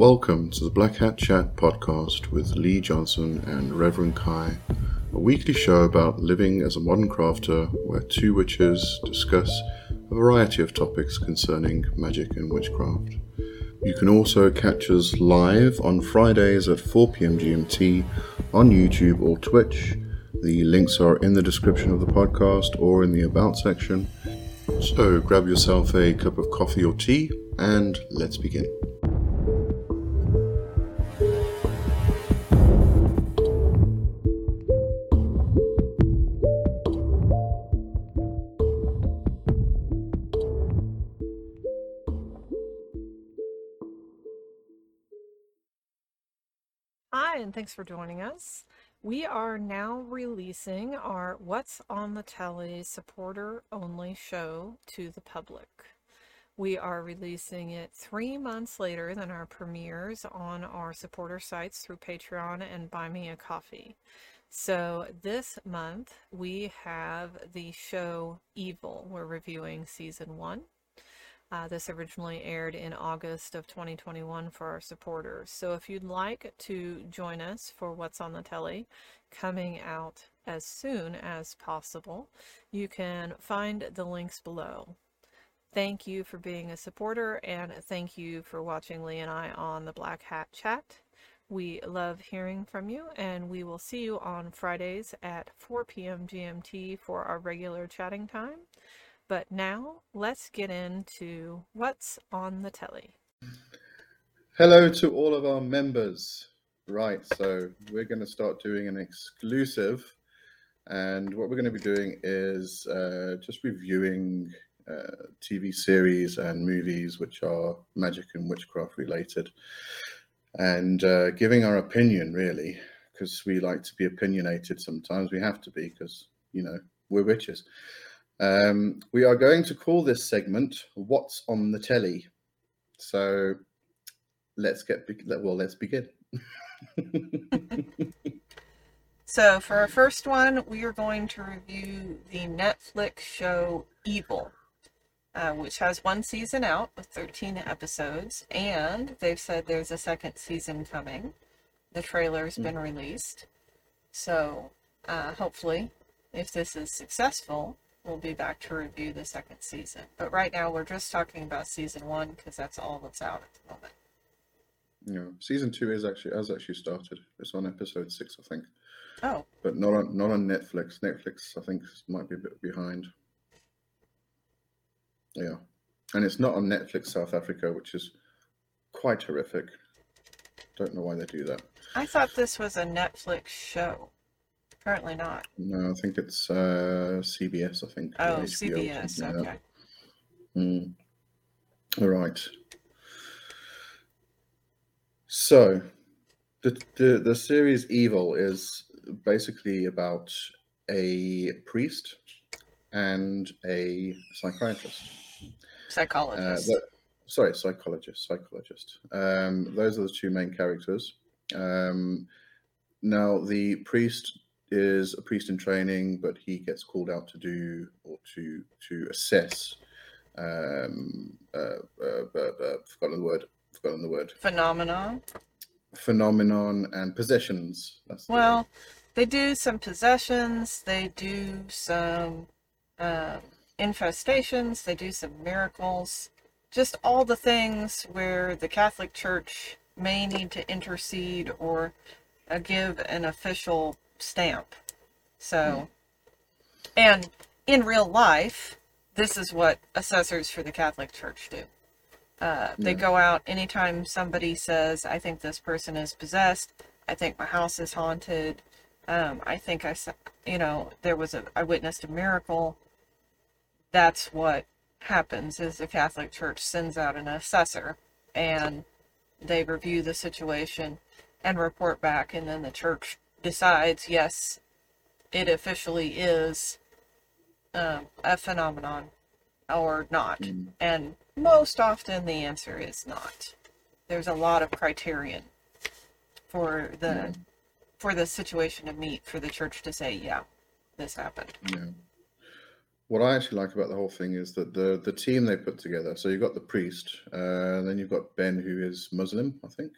Welcome to the Black Hat Chat podcast with Lee Johnson and Reverend Kai, a weekly show about living as a modern crafter where two witches discuss a variety of topics concerning magic and witchcraft. You can also catch us live on Fridays at 4 pm GMT on YouTube or Twitch. The links are in the description of the podcast or in the About section. So grab yourself a cup of coffee or tea and let's begin. Thanks for joining us. We are now releasing our What's on the Telly supporter only show to the public. We are releasing it three months later than our premieres on our supporter sites through Patreon and Buy Me a Coffee. So this month we have the show Evil. We're reviewing season one. Uh, this originally aired in August of 2021 for our supporters. So if you'd like to join us for What's on the Telly coming out as soon as possible, you can find the links below. Thank you for being a supporter and thank you for watching Lee and I on the Black Hat Chat. We love hearing from you and we will see you on Fridays at 4 p.m. GMT for our regular chatting time. But now let's get into what's on the telly. Hello to all of our members. Right, so we're going to start doing an exclusive, and what we're going to be doing is uh, just reviewing uh, TV series and movies which are magic and witchcraft related, and uh, giving our opinion really, because we like to be opinionated. Sometimes we have to be, because you know we're witches. Um, we are going to call this segment "What's on the Telly." So let's get well. Let's begin. so for our first one, we are going to review the Netflix show Evil, uh, which has one season out with 13 episodes, and they've said there's a second season coming. The trailer's been released, so uh, hopefully, if this is successful, we'll be back to review the second season. But right now, we're just talking about season one because that's all that's out at the moment. Yeah, season two is actually has actually started. It's on episode six, I think. Oh. But not on not on Netflix. Netflix, I think, might be a bit behind. Yeah, and it's not on Netflix South Africa, which is quite horrific. Don't know why they do that. I thought this was a Netflix show. Apparently not. No, I think it's uh, CBS. I think. Oh, CBS. Okay. Mm. All right. So, the, the the series Evil is basically about a priest and a psychiatrist. Uh, Psychologist. that- sorry, psychologist. Psychologist. Um, those are the two main characters. Um, now, the priest is a priest in training, but he gets called out to do or to to assess. Um, uh, uh, uh, uh, forgotten the word. Forgotten the word. Phenomenon. Phenomenon and possessions. That's the Well, they do some possessions. They do some um, infestations. They do some miracles. Just all the things where the Catholic Church may need to intercede or uh, give an official stamp. So, and in real life, this is what assessors for the Catholic Church do. Uh, they Yeah. go out anytime somebody says, I think this person is possessed. I think my house is haunted. Um, I think I, you know, there was a, I witnessed a miracle. That's what happens is the Catholic Church sends out an assessor and they review the situation and report back and then the church decides, yes, it officially is um, a phenomenon or not. Mm. And most often the answer is not. There's a lot of criterion for the Yeah. for the situation to meet for the church to say, yeah, this happened. Yeah. what I actually like about the whole thing is that the the team they put together. So you've got the priest, uh, and then you've got Ben, who is Muslim, I think.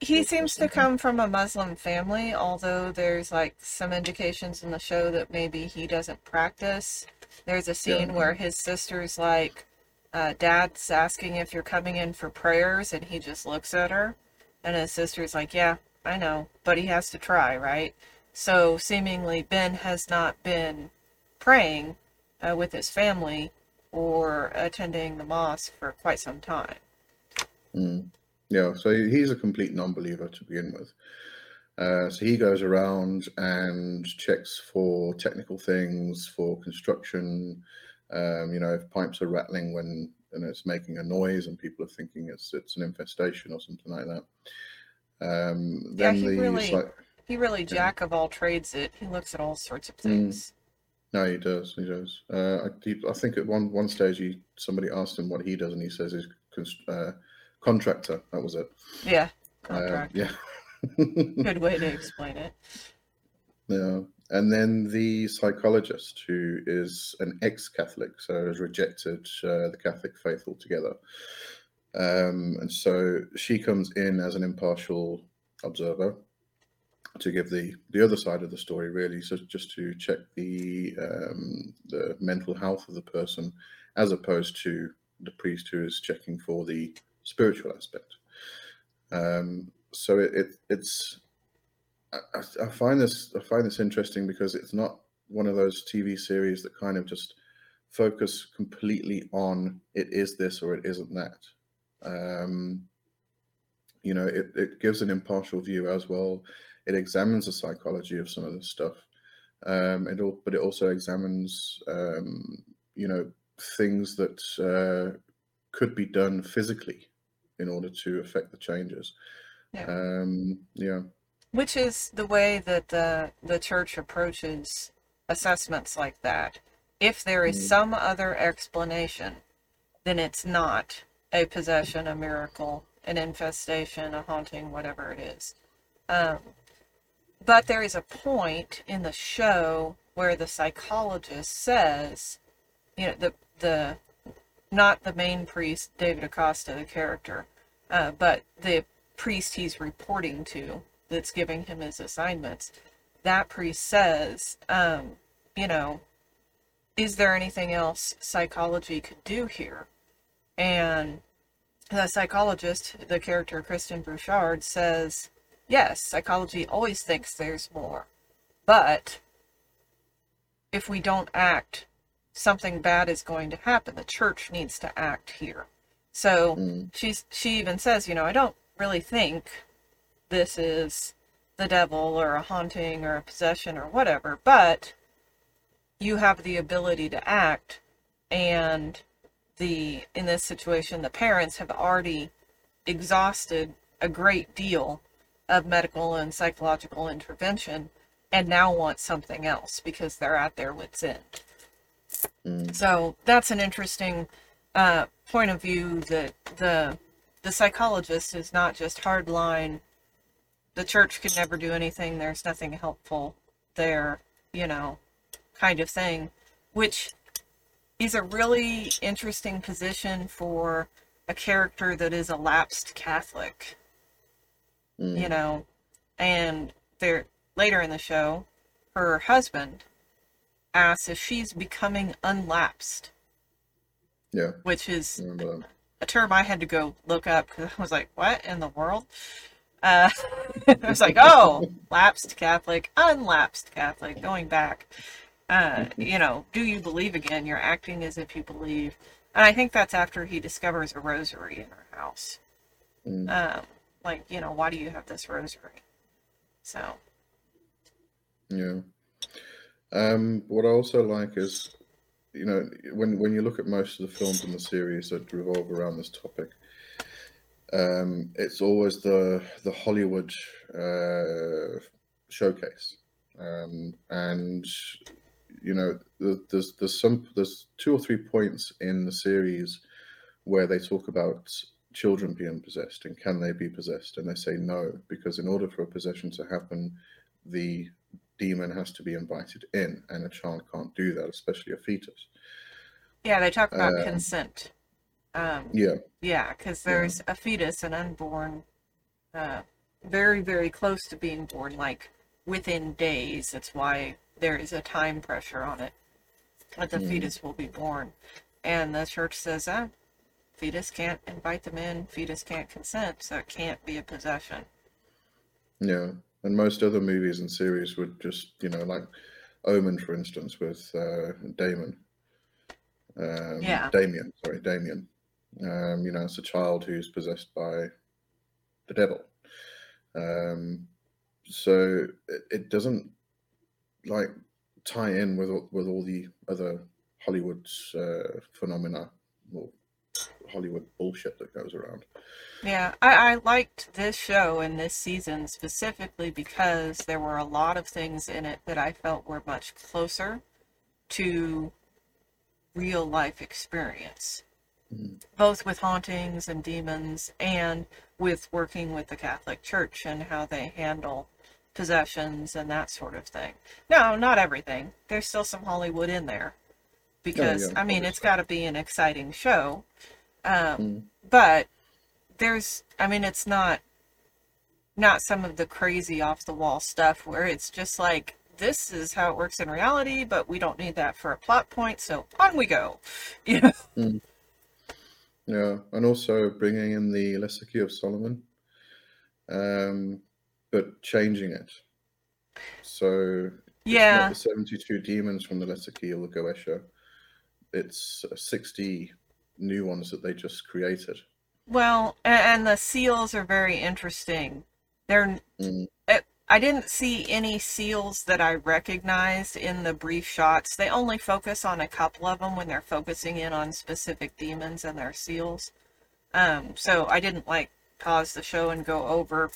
He seems to come from a Muslim family, although there's like some indications in the show that maybe he doesn't practice. There's a scene where his sister's like, uh, Dad's asking if you're coming in for prayers, and he just looks at her. And his sister's like, Yeah, I know, but he has to try, right? So seemingly, Ben has not been praying uh, with his family or attending the mosque for quite some time. Mm. Yeah, so he's a complete non-believer to begin with. Uh, so he goes around and checks for technical things, for construction. Um, you know, if pipes are rattling when and it's making a noise, and people are thinking it's it's an infestation or something like that. Um, Yeah, then he the really- like, He really jack of all trades it. He looks at all sorts of things. no, he does, he does. Uh, I, he, I think at one one stage, he somebody asked him what he does, and he says he's uh, contractor. That was it. Yeah, contract. yeah. Good way to explain it. Yeah. And then the psychologist, who is an ex Catholic, so has rejected uh, the Catholic faith altogether. Um, and so she comes in as an impartial observer to give the, the other side of the story, really. So just to check the, um, the mental health of the person, as opposed to the priest who is checking for the spiritual aspect. Um, so it, it it's I, I- find this I find this interesting because it's not one of those TV series that kind of just focus completely on it is this or it isn't that. Um, you know, it, it gives an impartial view as well. It examines the psychology of some of this stuff. Um, it all, but it also examines, um, you know, things that uh, could be done physically in order to affect the changes. Yeah. Um, yeah. Which is the way that the the church approaches assessments like that. If there is Mm. some other explanation, then it's not a possession, a miracle, an infestation, a haunting, whatever it is. Um, but there is a point in the show where the psychologist says, you know, the the not the main priest, David Acosta, the character, uh, but the priest he's reporting to that's giving him his assignments, that priest says, um, you know, is there anything else psychology could do here? And the psychologist, the character Kristen Bouchard, says, yes, psychology always thinks there's more. But if we don't act, something bad is going to happen. The church needs to act here. So Mm. she's she even says, you know, I don't really think this is the devil or a haunting or a possession or whatever, but you have the ability to act and the in this situation the parents have already exhausted a great deal of medical and psychological intervention and now want something else because they're at their wits end. Mm. So that's an interesting uh, point of view that the the psychologist is not just hardline. The church could never do anything. There's nothing helpful there, you know, kind of thing, which is a really interesting position for a character that is a lapsed Catholic Mm. you know, and there later in the show, her husband asks if she's becoming unlapsed, Yeah. which is a term I had to go look up because I was like, "What in the world?" Uh, I was like, "Oh, lapsed Catholic, unlapsed Catholic, going back." Uh, you know, do you believe again? You're acting as if you believe, and I think that's after he discovers a rosary in her house. Mm. Um, like, you know, why do you have this rosary? So, Yeah. Um, what I also like is, you know, when when you look at most of the films in the series that revolve around this topic, um, it's always the the Hollywood uh, showcase, um, and you know, there's there's some there's two or three points in the series where they talk about children being possessed and can they be possessed, and they say no because in order for a possession to happen, the demon has to be invited in, and a child can't do that, especially a fetus. Yeah, they talk about Um, consent. Um, Yeah, yeah, because there's a fetus, an unborn, uh, very, very close to being born, like within days. That's why there is a time pressure on it. That the Mm. fetus will be born. And the church says, ah, fetus can't invite them in, fetus can't consent, so it can't be a possession. yeah. And most other movies and series would just, you know, like Omen, for instance, with uh, Damon. Um, Yeah. Damien, sorry, Damien. Um, you know, it's a child who's possessed by the devil. Um, so it, it doesn't like tie in with all- with all the other Hollywood's uh, phenomena or Hollywood bullshit that goes around. Yeah, I, I liked this show and this season specifically because there were a lot of things in it that I felt were much closer to real life experience, Mhm. both with hauntings and demons and with working with the Catholic Church and how they handle possessions and that sort of thing. No, not everything. There's still some Hollywood in there because, yeah, I mean, it's got to be an exciting show. Um, Mm. but there's i mean it's not not some of the crazy off the wall stuff where it's just like this is how it works in reality but we don't need that for a plot point so on we go you know Yeah, and also bringing in the Lesser Key of Solomon, um, but changing it. So yeah the 72 demons from the Lesser Key of the Goetia. It's 60 new ones that they just created. well and the seals are very interesting they're Mm. i didn't see any seals that i recognized in the brief shots they only focus on a couple of them when they're focusing in on specific demons and their seals um so i didn't like pause the show and go over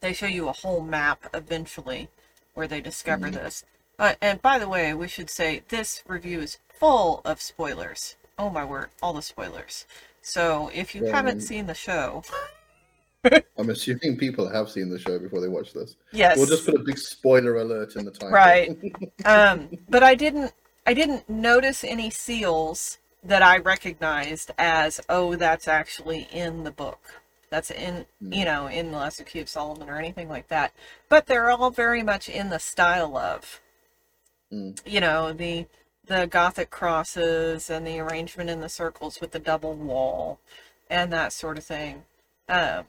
they show you a whole map eventually where they discover Mhm. this uh, and by the way we should say this review is full of spoilers oh my word all the spoilers so if you Yeah, haven't seen the show I'm assuming people have seen the show before they watch this. yes We'll just put a big spoiler alert in the title. Right. um, but I didn't I didn't notice any seals that I recognized as oh that's actually in the book. That's in you know in the Lesser Key of Solomon or anything like that. But they're all very much in the style of Mm. you know the the Gothic crosses and the arrangement in the circles with the double wall and that sort of thing. Um,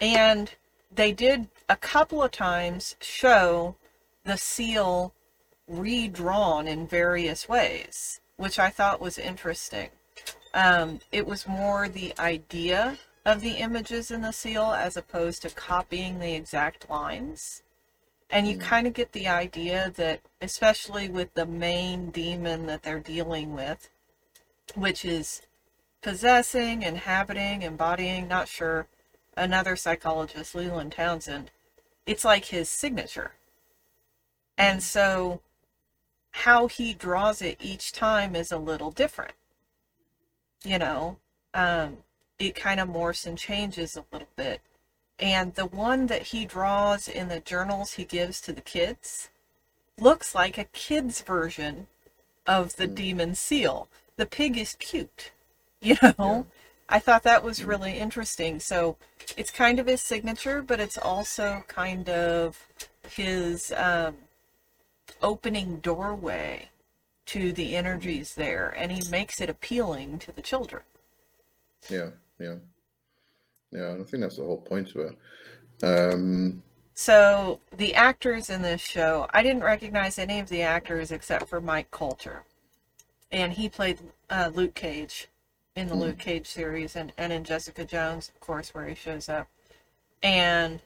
and they did a couple of times show the seal redrawn in various ways, which I thought was interesting. Um, it was more the idea of the images in the seal as opposed to copying the exact lines. And you Mm. kind of get the idea that, especially with the main demon that they're dealing with, which is possessing, inhabiting, embodying, not sure, another psychologist, Leland Townsend, it's like his signature. And so how he draws it each time is a little different. You know, um, it kind of morphs and changes a little bit. And the one that he draws in the journals he gives to the kids looks like a kid's version of the Hmm. demon seal. The pig is cute. You know? I thought that was really interesting. So it's kind of his signature, but it's also kind of his um, opening doorway to the energies there, and he makes it appealing to the children. Yeah, yeah. Yeah, I think that's the whole point of it. Um, So the actors in this show, I didn't recognize any of the actors except for Mike Colter, and he played uh, Luke Cage in the Hmm. Luke Cage series, and, and in Jessica Jones, of course, where he shows up. And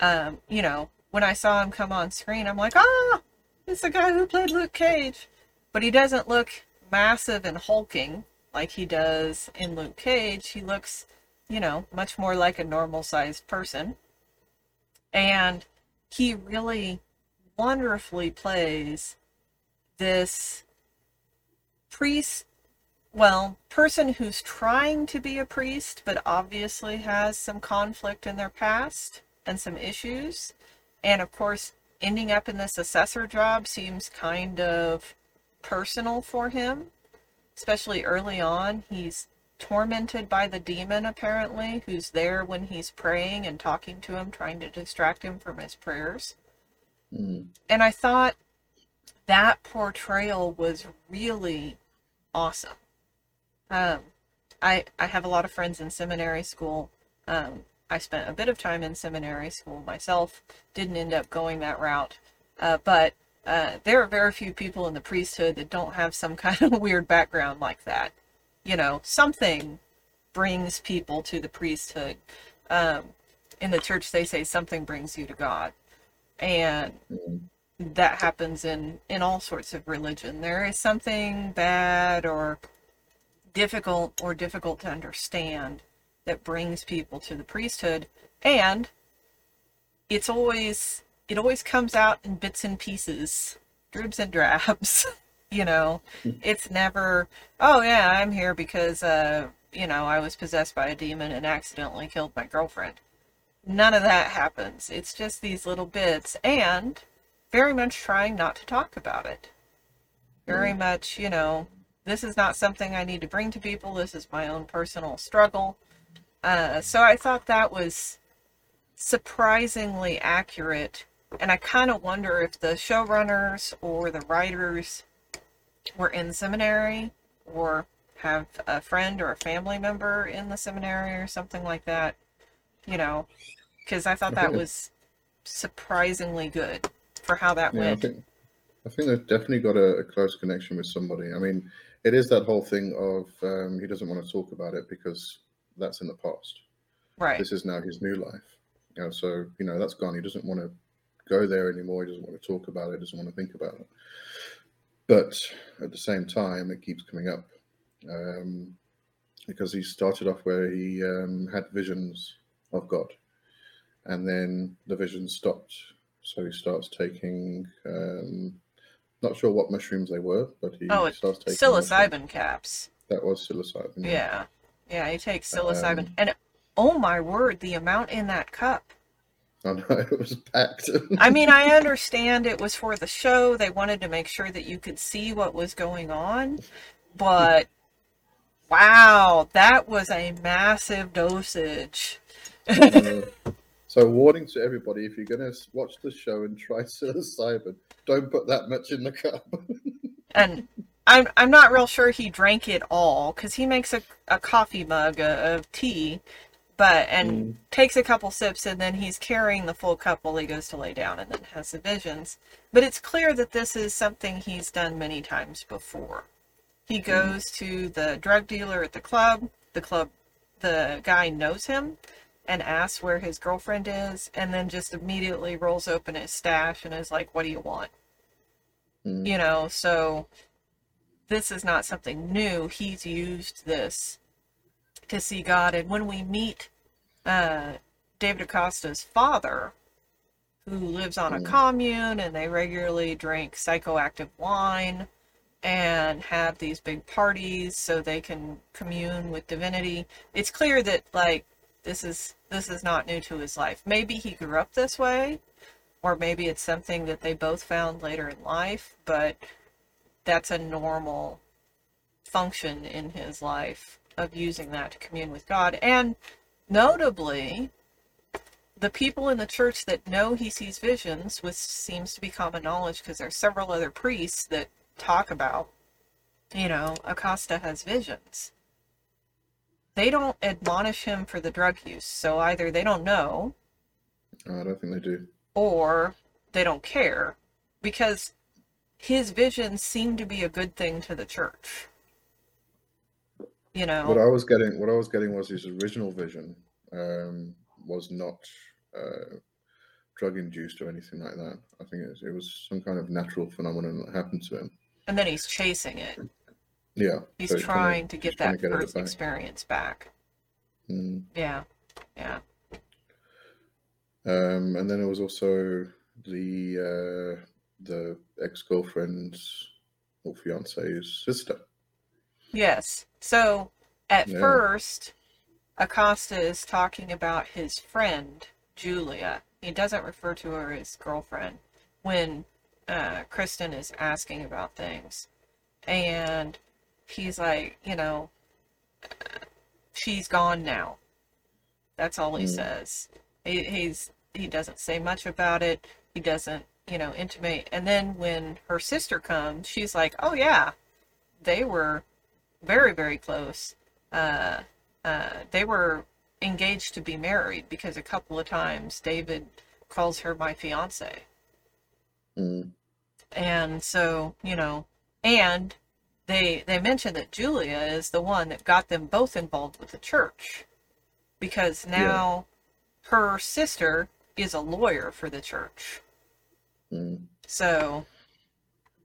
um, you know, when I saw him come on screen, I'm like, ah, it's the guy who played Luke Cage, but he doesn't look massive and hulking like he does in Luke Cage. He looks, you know, much more like a normal sized person and he really wonderfully plays this priest well person who's trying to be a priest but obviously has some conflict in their past and some issues and of course ending up in this assessor job seems kind of personal for him, especially early on. He's tormented by the demon, apparently, who's there when he's praying and talking to him, trying to distract him from his prayers. Mm. And I thought that portrayal was really awesome. Um, I I have a lot of friends in seminary school. Um, I spent a bit of time in seminary school myself. Didn't end up going that route, uh, but uh, there are very few people in the priesthood that don't have some kind of weird background like that. You know, something brings people to the priesthood. Um, in the church, they say something brings you to God, and that happens in in all sorts of religion. There is something bad or difficult or difficult to understand that brings people to the priesthood and it's always it always comes out in bits and pieces dribs and drabs you know it's never oh yeah i'm here because uh you know i was possessed by a demon and accidentally killed my girlfriend. None of that happens. It's just these little bits and very much trying not to talk about it. Very much you know this is not something i need to bring to people. This is my own personal struggle. Uh, so I thought that was surprisingly accurate, and I kind of wonder if the showrunners or the writers were in seminary or have a friend or a family member in the seminary or something like that, you know, because I thought that was surprisingly good for how that Yeah, I went. think I think they've definitely got a, a close connection with somebody. I mean, it is that whole thing of um, he doesn't want to talk about it because that's in the past. Right. This is now his new life. You know, so you know that's gone. He doesn't want to go there anymore. He doesn't want to talk about it. He doesn't want to think about it. But at the same time, it keeps coming up um, because he started off where he um, had visions of God, and then the visions stopped. So he starts taking. Um, not sure what mushrooms they were, but he Oh, starts taking mushrooms. Psilocybin caps. That was psilocybin. Yeah. Yeah, he takes psilocybin. Um, and oh my word, the amount in that cup. I know it was packed. I mean, I understand it was for the show. They wanted to make sure that you could see what was going on. But wow, that was a massive dosage. Uh, so, warning to everybody: if you're going to watch the show and try psilocybin, don't put that much in the cup. And I'm I'm not real sure he drank it all because he makes a, a coffee mug of tea, but and Mm. takes a couple sips and then he's carrying the full cup while he goes to lay down and then has the visions. But it's clear that this is something he's done many times before. He goes to the drug dealer at the club. The club, the guy knows him and asks where his girlfriend is, and then just immediately rolls open his stash and is like, "What do you want?" Mm. you know so this is not something new he's used this to see god. And when we meet uh, david acosta's father who lives on a Mm. commune and they regularly drink psychoactive wine and have these big parties so they can commune with divinity it's clear that like this is this is not new to his life. Maybe he grew up this way or maybe it's something that they both found later in life, but that's a normal function in his life of using that to commune with God. And notably, the people in the church that know he sees visions, which seems to be common knowledge because there are several other priests that talk about, you know, Acosta has visions. They don't admonish him for the drug use. So either they don't know oh, I don't think they do. or they don't care because his visions seem to be a good thing to the church. You know, What I was getting, what I was getting was his original vision um, was not uh, drug induced or anything like that. I think it was, it was some kind of natural phenomenon that happened to him. and then he's chasing it. Yeah, He's so kinda- trying to get that to get first back. experience back. Mm. Yeah, yeah. Um, and then it was also the uh, the ex girlfriend's or fiance's sister. Yes. So at Yeah. first, Acosta is talking about his friend, Julia. He doesn't refer to her as girlfriend. when uh, Kristen is asking about things, and he's like, you know, she's gone now. That's all he Mm. says. He, he's he doesn't say much about it. He doesn't, you know, intimate. And then when her sister comes, she's like, "Oh yeah, they were very very close. Uh, uh, they were engaged to be married because a couple of times David calls her my fiance." Mm. and so you know and they they mention that julia is the one that got them both involved with the church because now her sister is a lawyer for the church Mm. so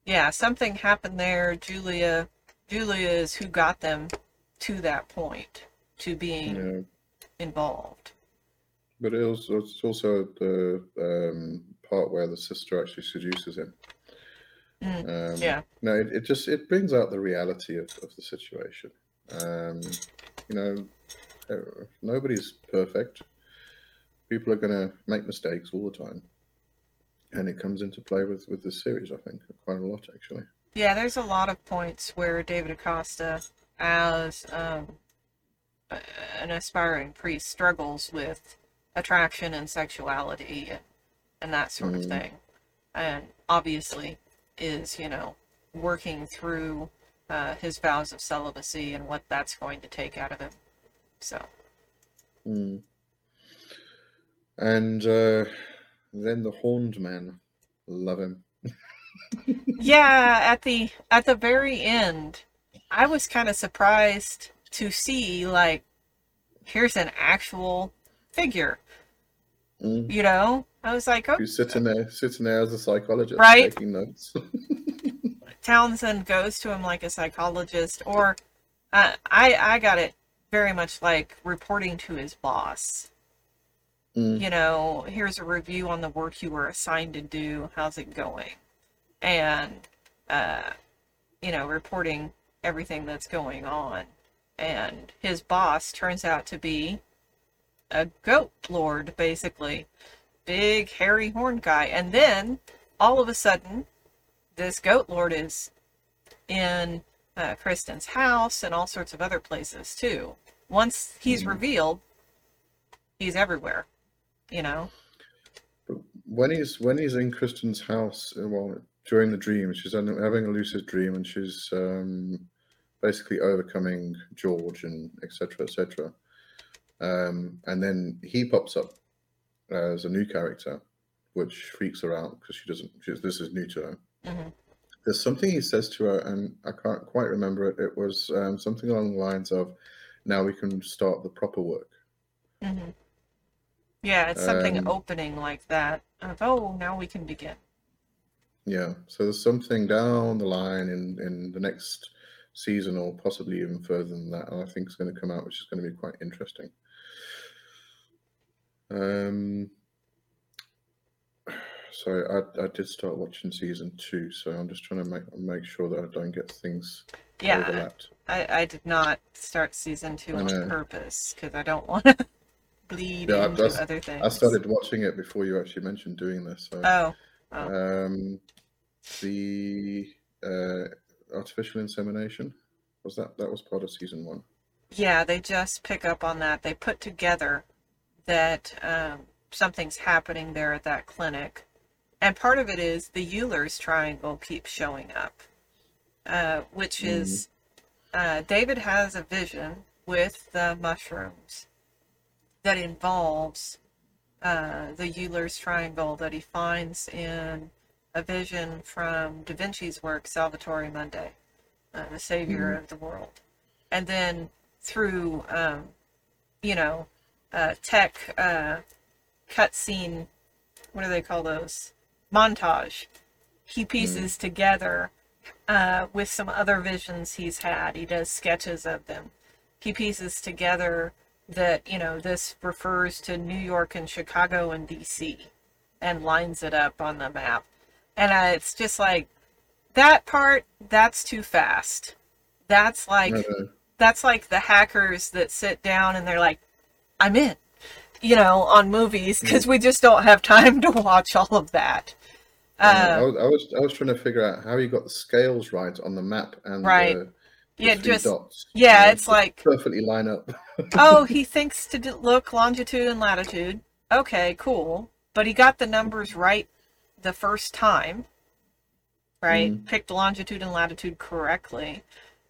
yeah something happened there julia julia is who got them to that point to being Yeah. involved But it also, it's also the um, part where the sister actually seduces him. Mm, Um, yeah No, it, it just it brings out the reality of, of the situation. Um, you know, uh, nobody's perfect. People are going to make mistakes all the time, and it comes into play with with this series. I think quite a lot actually. Yeah, there's a lot of points where David Acosta, as um, an aspiring priest, struggles with attraction and sexuality and, and that sort of Mm. thing. And obviously is, you know, working through uh, his vows of celibacy and what that's going to take out of him. So, Mm. And uh, then the horned Man. love him. Yeah, at the at the very end, I was kind of surprised to see like here's an actual figure Mm. you know i was like oh Who's sitting there, sitting there as a psychologist, Right. taking notes. townsend goes to him like a psychologist or uh, i i got it very much like reporting to his boss Mm. you know here's a review on the work you were assigned to do how's it going and uh you know reporting everything that's going on. And his boss turns out to be a goat lord basically. Big hairy horn guy. And then all of a sudden this goat lord is in uh, kristen's house and all sorts of other places too. Once he's Mhm. revealed he's everywhere you know? But when he's when he's in Kristen's house, uh, well, during the dream, she's having a lucid dream, and she's um, basically overcoming George and etc. etc. Um, and then he pops up as a new character, which freaks her out because she doesn't. She's, this is new to her. Mhm. There's something he says to her, and I can't quite remember it. It was um, something along the lines of, "Now we can start the proper work." hmm Yeah, it's something Um, opening like that. Of oh, now we can begin. Yeah, so there's something down the line in in the next season, or possibly even further than that, and I think it's going to come out, which is going to be quite interesting. Um, sorry, I I did start watching season two, so I'm just trying to make make sure that I don't get things Yeah, overlapped. I, I did not start season two on purpose because I don't want to bleed Yeah, into other things. I started watching it before you actually mentioned doing this. So, Oh, oh. um, the uh, artificial insemination was that that was part of season one. yeah, they just pick up on that. They put together that um, something's happening there at that clinic. And part of it is the Euler's triangle keeps showing up, uh, which is uh, David has a vision with the mushrooms that involves uh, the Euler's triangle that he finds in a vision from Da Vinci's work, Salvatore Mundi, uh, the savior of the world. And then through, um, you know, uh, tech uh, cutscene, what do they call those? Montage. He pieces together uh, with some other visions he's had. He does sketches of them. He pieces together that, you know, this refers to New York and Chicago and DC and lines it up on the map. And uh, it's just like, that part, that's too fast. That's like, no. that's like the hackers that sit down and they're like, I'm in, you know, on movies because we just don't have time to watch all of that. I, Uh, was, I was I was trying to figure out how you got the scales right on the map and Right. the yeah, just dots. yeah, know, it's like perfectly line up. oh, he thinks to d- look longitude and latitude. Okay, cool. But he got the numbers right the first time, right? Mm. Picked longitude and latitude correctly.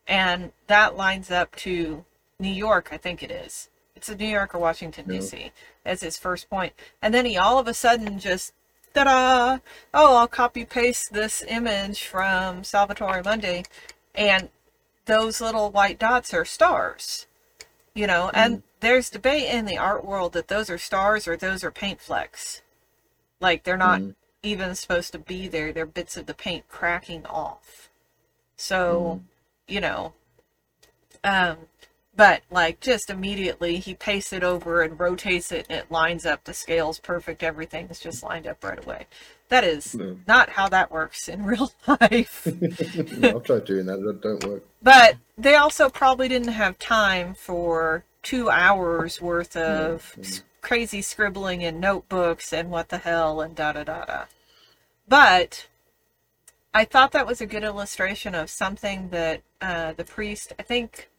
And that lines up to New York, I think it is. It's a New York or Washington, Yeah. D.C. as his first. And then he all of a sudden just, ta da! Oh, I'll copy paste this image from Salvatore Mundi, And those little white dots are stars you know and there's debate in the art world that those are stars or those are paint flecks. Like they're not Mm. even supposed to be there. They're bits of the paint cracking off. So you know um but like just immediately he pastes it over and rotates it and it lines up. The scales perfect. Everything is just lined up right away that is No. not how that works in real life No, I've tried doing that. It don't work. but they also probably didn't have time for two hours worth of Mm, crazy scribbling in notebooks and what the hell and da da da da. But I thought that was a good illustration of something that uh, the priest, I think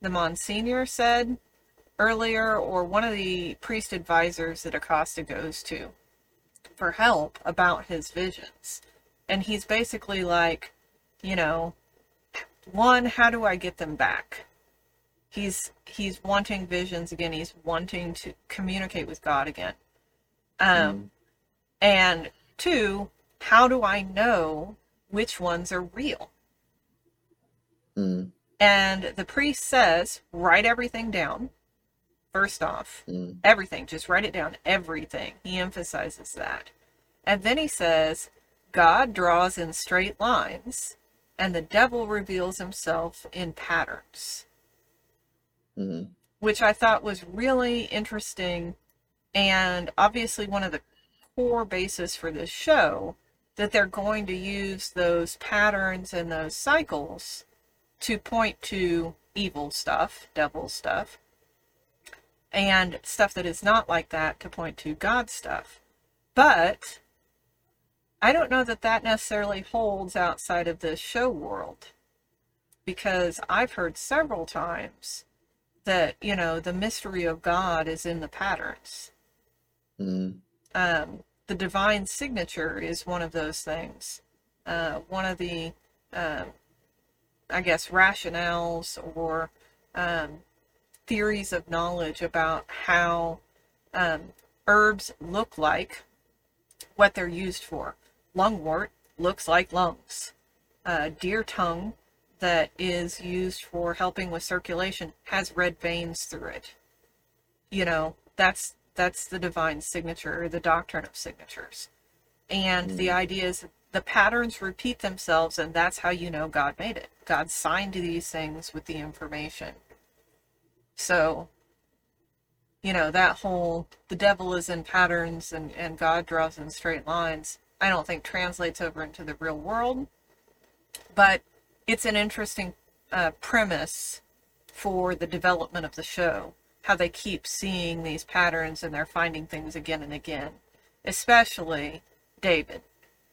the Monsignor said earlier, or one of the priest advisors that Acosta goes to for help about his visions. And he's basically like, you know, one how do i get them back? He's he's wanting visions again. He's wanting to communicate with god again. Um and two how do i know which ones are real? Mm, and the priest says write everything down first off mm, everything just write it down everything. He emphasizes that. And then he says god draws in straight lines and the devil reveals himself in patterns. Mm, which i thought was really interesting and obviously one of the core basis for this show that they're going to use those patterns and those cycles to point to evil stuff devil stuff and stuff that is not like that to point to God stuff. But I don't know that that necessarily holds outside of the show world because I've heard several times that, you know, the mystery of God is in the patterns. mm, Um, the divine signature is one of those things. Uh, one of the, um, I guess, rationales or um, theories of knowledge about how um, herbs look like, what they're used for. Lungwort looks like lungs. Uh, deer tongue that is used for helping with circulation has red veins through it. You know, that's that's the divine signature or the doctrine of signatures. And the idea is that the patterns repeat themselves and that's how you know God made it. God signed these things with the information. So, you know, that whole the devil is in patterns and, and God draws in straight lines, I don't think translates over into the real world. But it's an interesting uh, premise for the development of the show. How they keep seeing these patterns and they're finding things again and again. Especially David,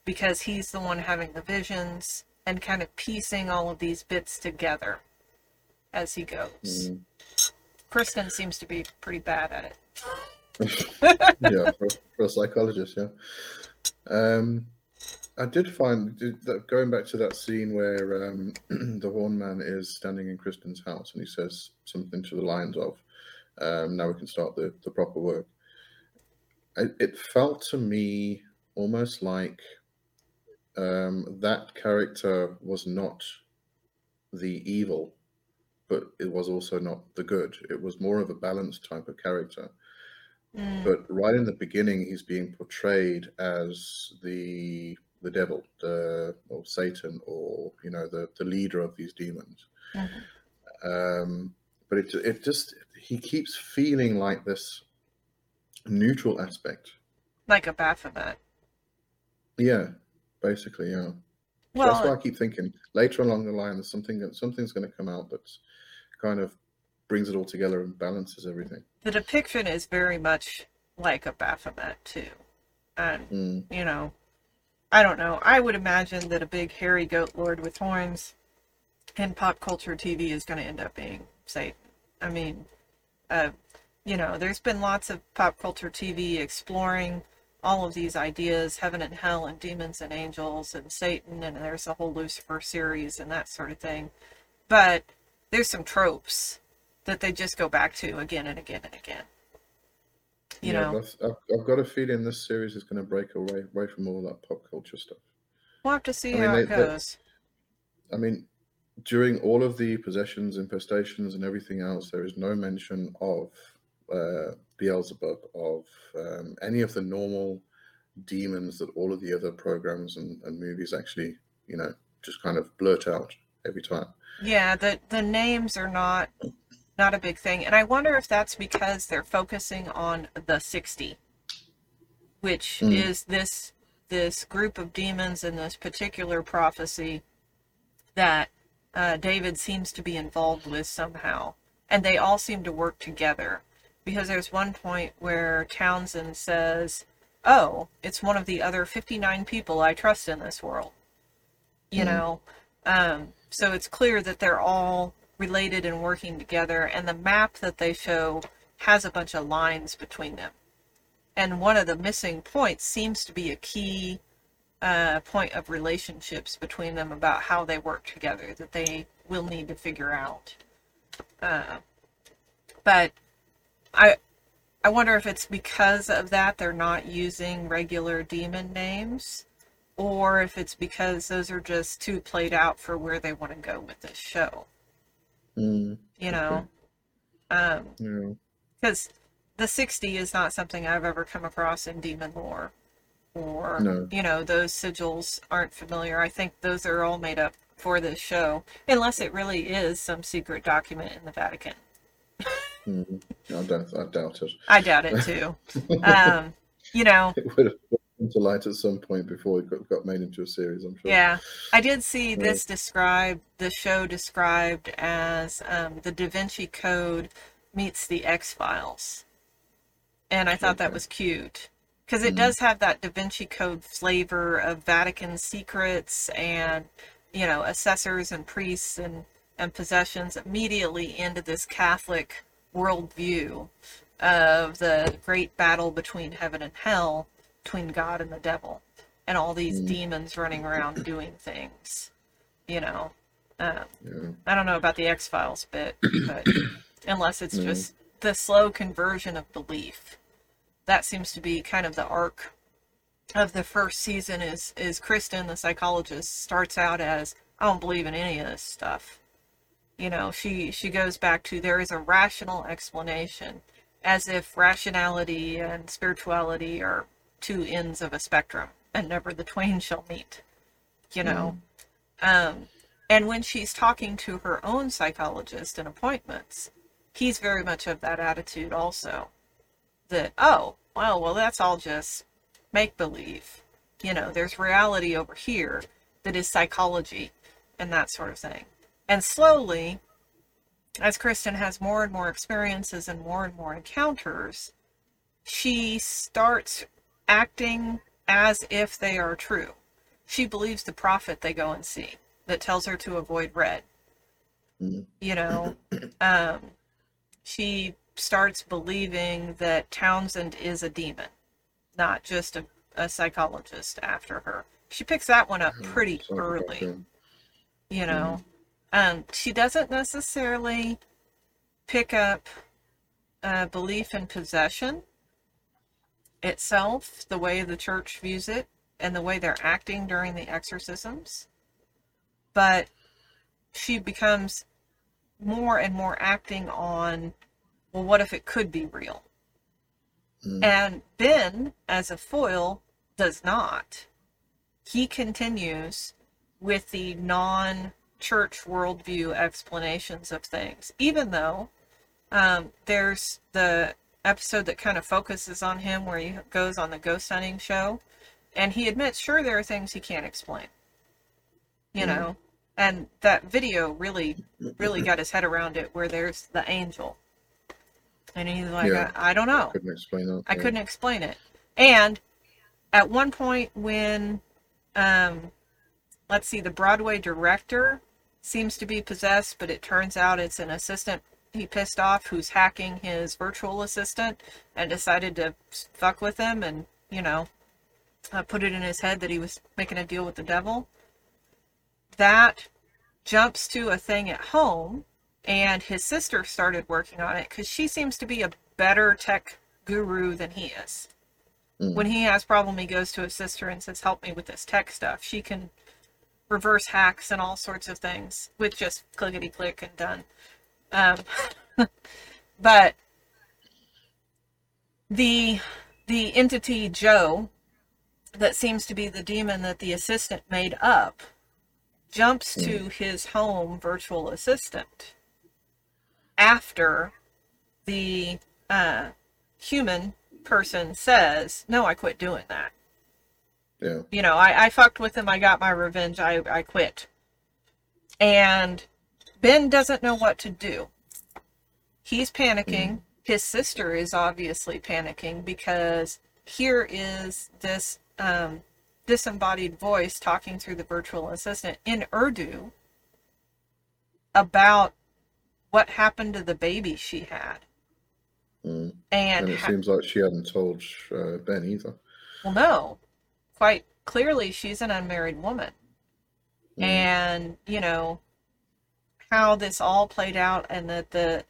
because he's the one having the visions and kind of piecing all of these bits together as he goes. mm. Kristen seems to be pretty bad at it. yeah, for, for a psychologist, yeah. Um, I did find that going back to that scene where um, the horn man is standing in Kristen's house and he says something to the lines of, um, "Now we can start the, the proper work." I, it felt to me almost like um, that character was not the evil, but it was also not the good. It was more of a balanced type of character Mm, but right in the beginning he's being portrayed as the the devil the or satan or you know the the leader of these demons mhm. um but it it just he keeps feeling like this neutral aspect Like a Baphomet. yeah basically yeah So that's why i keep thinking later along the line there's something that something's going to come out that's kind of brings it all together and balances everything the depiction is very much like a Baphomet too. And mm, you know, I don't know. I would imagine that a big hairy goat lord with horns in pop culture TV is going to end up being Satan. I mean, uh, you know, there's been lots of pop culture TV exploring all of these ideas heaven and hell and demons and angels and Satan, and there's a whole Lucifer series and that sort of thing. But there's some tropes that they just go back to again and again and again. You yeah, know, I've, I've, got a feeling this series is going to break away away from all that pop culture stuff. we'll have to see I how they- it they- goes. I mean, during all of the possessions, infestations, and everything else, there is no mention of uh, Beelzebub, of um, any of the normal demons that all of the other programs and, and movies actually, you know, just kind of blurt out every time. Yeah, the the names are not not a big thing, and I wonder if that's because they're focusing on the sixty, which Mm. is this this group of demons in this particular prophecy that uh, David seems to be involved with somehow, and they all seem to work together. Because there's one point where Townsend says, "Oh, it's one of the other fifty-nine people I trust in this world." You Mhm. know, um, so it's clear that they're all related and working together, and the map that they show has a bunch of lines between them. And one of the missing points seems to be a key uh, point of relationships between them about how they work together that they will need to figure out. Uh, but I I wonder if it's because of that they're not using regular demon names or if it's because those are just too played out for where they want to go with this show. Mm, You know, um, yeah. because the 60 is not something I've ever come across in demon lore, or No. you know, those sigils aren't familiar. I think those are all made up for this show, unless it really is some secret document in the Vatican. Mm, I doubt, I doubt it. I doubt it too. um, you know, It would have come to light at some point before it got, got made into a series, I'm sure. Yeah, I did see Yeah. this described, the show described as um, the Da Vinci Code meets the X Files. And I thought that was cute. Because it Mhm. does have that Da Vinci Code flavor of Vatican secrets and, you know, assessors and priests and, and possessions immediately into this Catholic worldview of the great battle between heaven and hell, between God and the devil, and all these Mm. demons running around doing things. You know, um, Yeah. I don't know about the X Files bit, but unless it's just the slow conversion of belief, that seems to be kind of the arc of the first season. Is is Kristen, the psychologist, starts out as I don't believe in any of this stuff. You know, she she goes back to there is a rational explanation, as if rationality and spirituality are two ends of a spectrum, and never the twain shall meet. You know, um, and when she's talking to her own psychologist in appointments, he's very much of that attitude also. That, oh, well, well, that's all just make believe. You know, there's reality over here that is psychology and that sort of thing. And slowly, as Kristen has more and more experiences and more and more encounters, she starts acting as if they are true. She believes the prophet they go and see that tells her to avoid red. Mhm. You know, um, she starts believing that Townsend is a demon, not just a, a psychologist after her. She picks that one up pretty early you know um she doesn't necessarily pick up uh, belief in possession itself the way the church views it and the way they're acting during the exorcisms. But she becomes more and more acting on well what if it could be real? Mm. and ben as a foil does not. He continues with the non church worldview explanations of things, even though um, there's the episode that kind of focuses on him where he goes on the ghost hunting show and he admits, sure, there are things he can't explain. You Mhm. know? And that video really, really got his head around it where there's the angel. And he's like, Yeah. I, I don't know. Couldn't explain that. I yeah. couldn't explain it. And at one point, when um, let's see, the Broadway director seems to be possessed, but it turns out it's an assistant he pissed off who's hacking his virtual assistant and decided to fuck with him and, you know, uh, put it in his head that he was making a deal with the devil. That jumps to a thing at home, and his sister started working on it because she seems to be a better tech guru than he is. Mm. When he has problem, he goes to his sister and says, "Help me with this tech stuff." She can reverse hacks and all sorts of things with just clickety click and done. Um, but the the entity Joe that seems to be the demon that the assistant made up jumps to hmm. his home virtual assistant after the uh, human person says, "No, I quit doing that." Yeah. You know, I, I fucked with him. I got my revenge. I I quit. And Ben doesn't know what to do. He's panicking. Mm. His sister is obviously panicking because here is this um, disembodied voice talking through the virtual assistant in Urdu about what happened to the baby she had. Mm. And, and, it ha- seems like she hadn't told uh, Ben either. Well, no. Quite clearly, she's an unmarried woman. Mm. And, you know, how this all played out and that the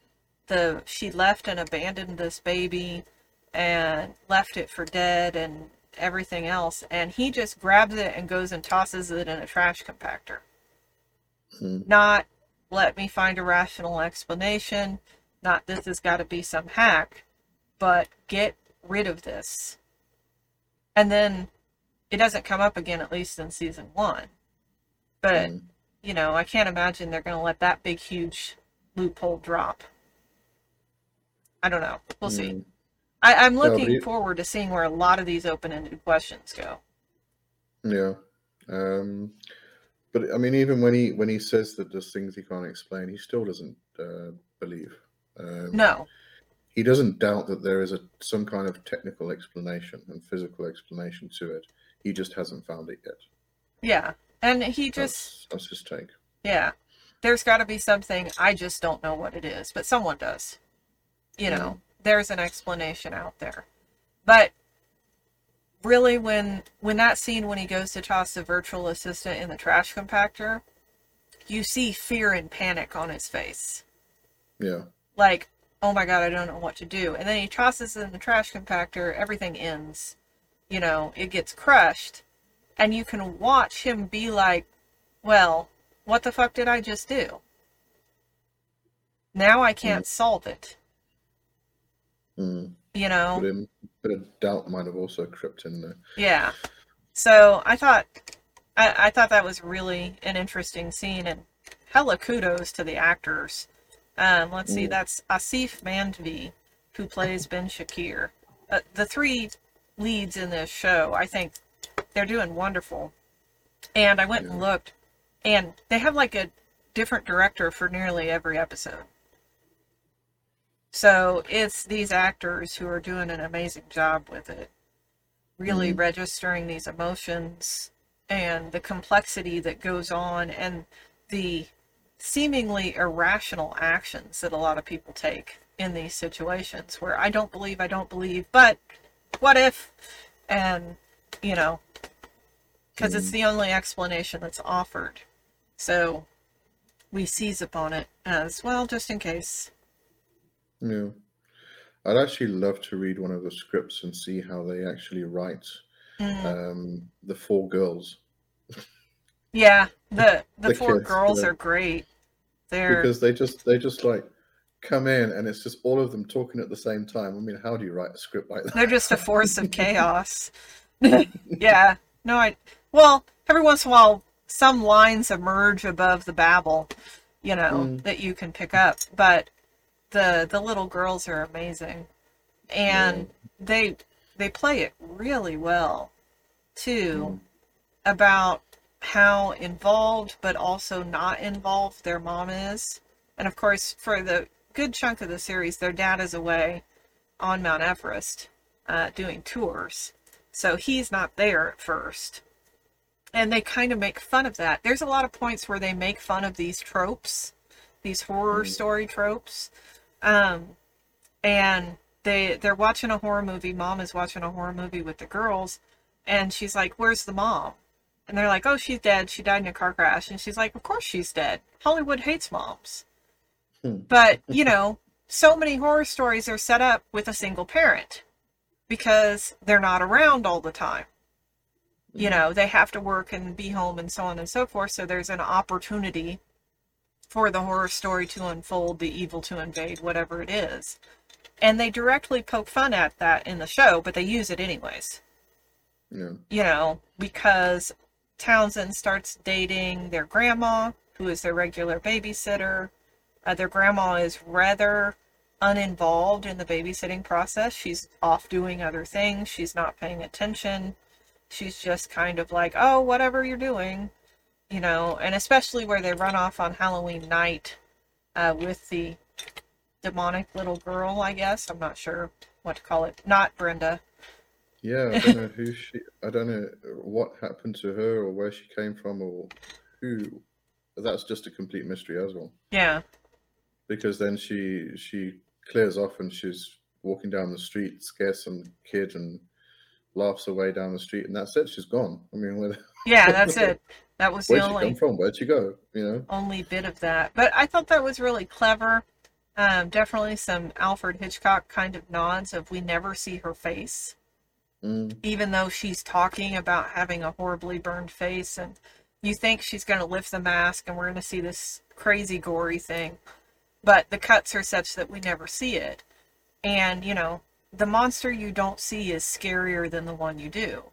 the she left and abandoned this baby and left it for dead and everything else. And he just grabs it and goes and tosses it in a trash compactor. Hmm. not let me find a rational explanation. Not this has got to be some hack but get rid of this. And then it doesn't come up again at least in season one. But hmm you know, I can't imagine they're going to let that big, huge loophole drop. I don't know. We'll mm. see. I, am looking no, forward to seeing where a lot of these open-ended questions go. Yeah, um, but I mean, even when he when he says that there's things he can't explain, he still doesn't uh, believe. Um, no, he doesn't doubt that there is a some kind of technical explanation and physical explanation to it. He just hasn't found it yet. Yeah, and he just. That's, that's his take. Yeah. There's got to be something. I just don't know what it is, but someone does. You know, mm. there's an explanation out there. But really when when that scene when he goes to toss the virtual assistant in the trash compactor you see fear and panic on his face yeah like oh my god i don't know what to do and then he tosses it in the trash compactor everything ends you know it gets crushed and you can watch him be like, well, what the fuck did I just do? Now I can't mm. solve it. Mm. You know? But, a bit of doubt might have also crept in there. Yeah. So I thought I, I thought that was really an interesting scene and hella kudos to the actors. Um, let's mm. see, that's Asif Mandvi, who plays Ben Shakir. Uh, the three leads in this show, I think, they're doing wonderful. And I went yeah. and looked, and they have like a different director for nearly every episode. So it's these actors who are doing an amazing job with it, really mm-hmm. registering these emotions and the complexity that goes on and the seemingly irrational actions that a lot of people take in these situations where I don't believe, I don't believe, but what if? And, you know, because it's the only explanation that's offered. So we seize upon it as well, just in case. Yeah. I'd actually love to read one of the scripts and see how they actually write mm. um, the four girls. Yeah, the the, the four kids, girls are great. They're because they just they just like come in and it's just all of them talking at the same time. I mean, how do you write a script like that? They're just a force of chaos. yeah. No, I well, every once in a while, some lines emerge above the babble, you know, mm. that you can pick up. But the the little girls are amazing, and they they play it really well, too, mm. about how involved but also not involved their mom is. And of course, for the good chunk of the series, their dad is away on Mount Everest uh, doing tours. So he's not there at first and they kind of make fun of that. There's a lot of points where they make fun of these tropes, these horror Mm. story tropes. Um, and they they're watching a horror movie. Mom is watching a horror movie with the girls, and she's like, "Where's the mom?" And they're like, "Oh, she's dead. She died in a car crash." And she's like, "Of course she's dead. Hollywood hates moms." Hmm. But you know, so many horror stories are set up with a single parent because they're not around all the time. You know they have to work and be home and so on and so forth. So there's an opportunity for the horror story to unfold the evil to invade whatever it is. And they directly poke fun at that in the show but they use it anyways. Yeah. you know because townsend starts dating their grandma who is their regular babysitter. Uh, their grandma is rather uninvolved in the babysitting process she's off doing other things she's not paying attention she's just kind of like, oh, whatever you're doing, you know, and especially where they run off on Halloween night uh, with the demonic little girl, I guess. I'm not sure what to call it. Not Brenda. Yeah, I don't know who she. I don't know what happened to her or where she came from or who. That's just a complete mystery as well. Yeah. Because then she she clears off and she's walking down the street, scares some kid and laughs away down the street, and that's it. She's gone. I mean, where, Yeah, that's it. That was the only. where'd she come from? Where'd she go? You know? only bit of that. But I thought that was really clever. Um, definitely some Alfred Hitchcock kind of nods of we never see her face. Mm, even though she's talking about having a horribly burned face and you think she's going to lift the mask and we're going to see this crazy gory thing but the cuts are such that we never see it. And you know the monster you don't see is scarier than the one you do.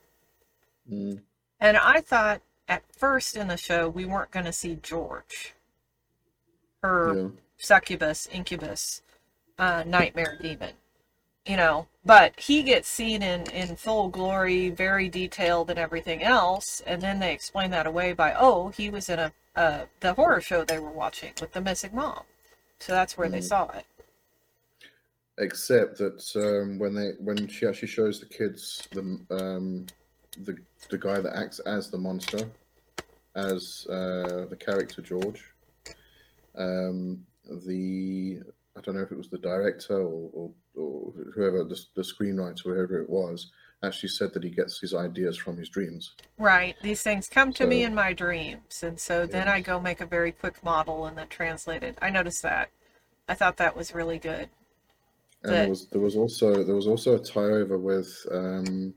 Mm, and i thought at first in the show we weren't going to see george. Her yeah. succubus, incubus, uh, nightmare demon. You know, but he gets seen in in full glory, very detailed and everything else, and then they explain that away by oh he was in a uh, the horror show they were watching with the missing mom, so that's where they Mhm. saw it. Except that um, when they when she actually shows the kids the um, the the guy that acts as the monster, as uh, the character George, um, the I don't know if it was the director or, or, or whoever the, the screenwriter whoever it was actually said that he gets his ideas from his dreams. Right, these things come to me in my dreams, and so then I go make a very quick model and then translate it. I noticed that. I thought that was really good. And That- there was there was also there was also a tie over with um,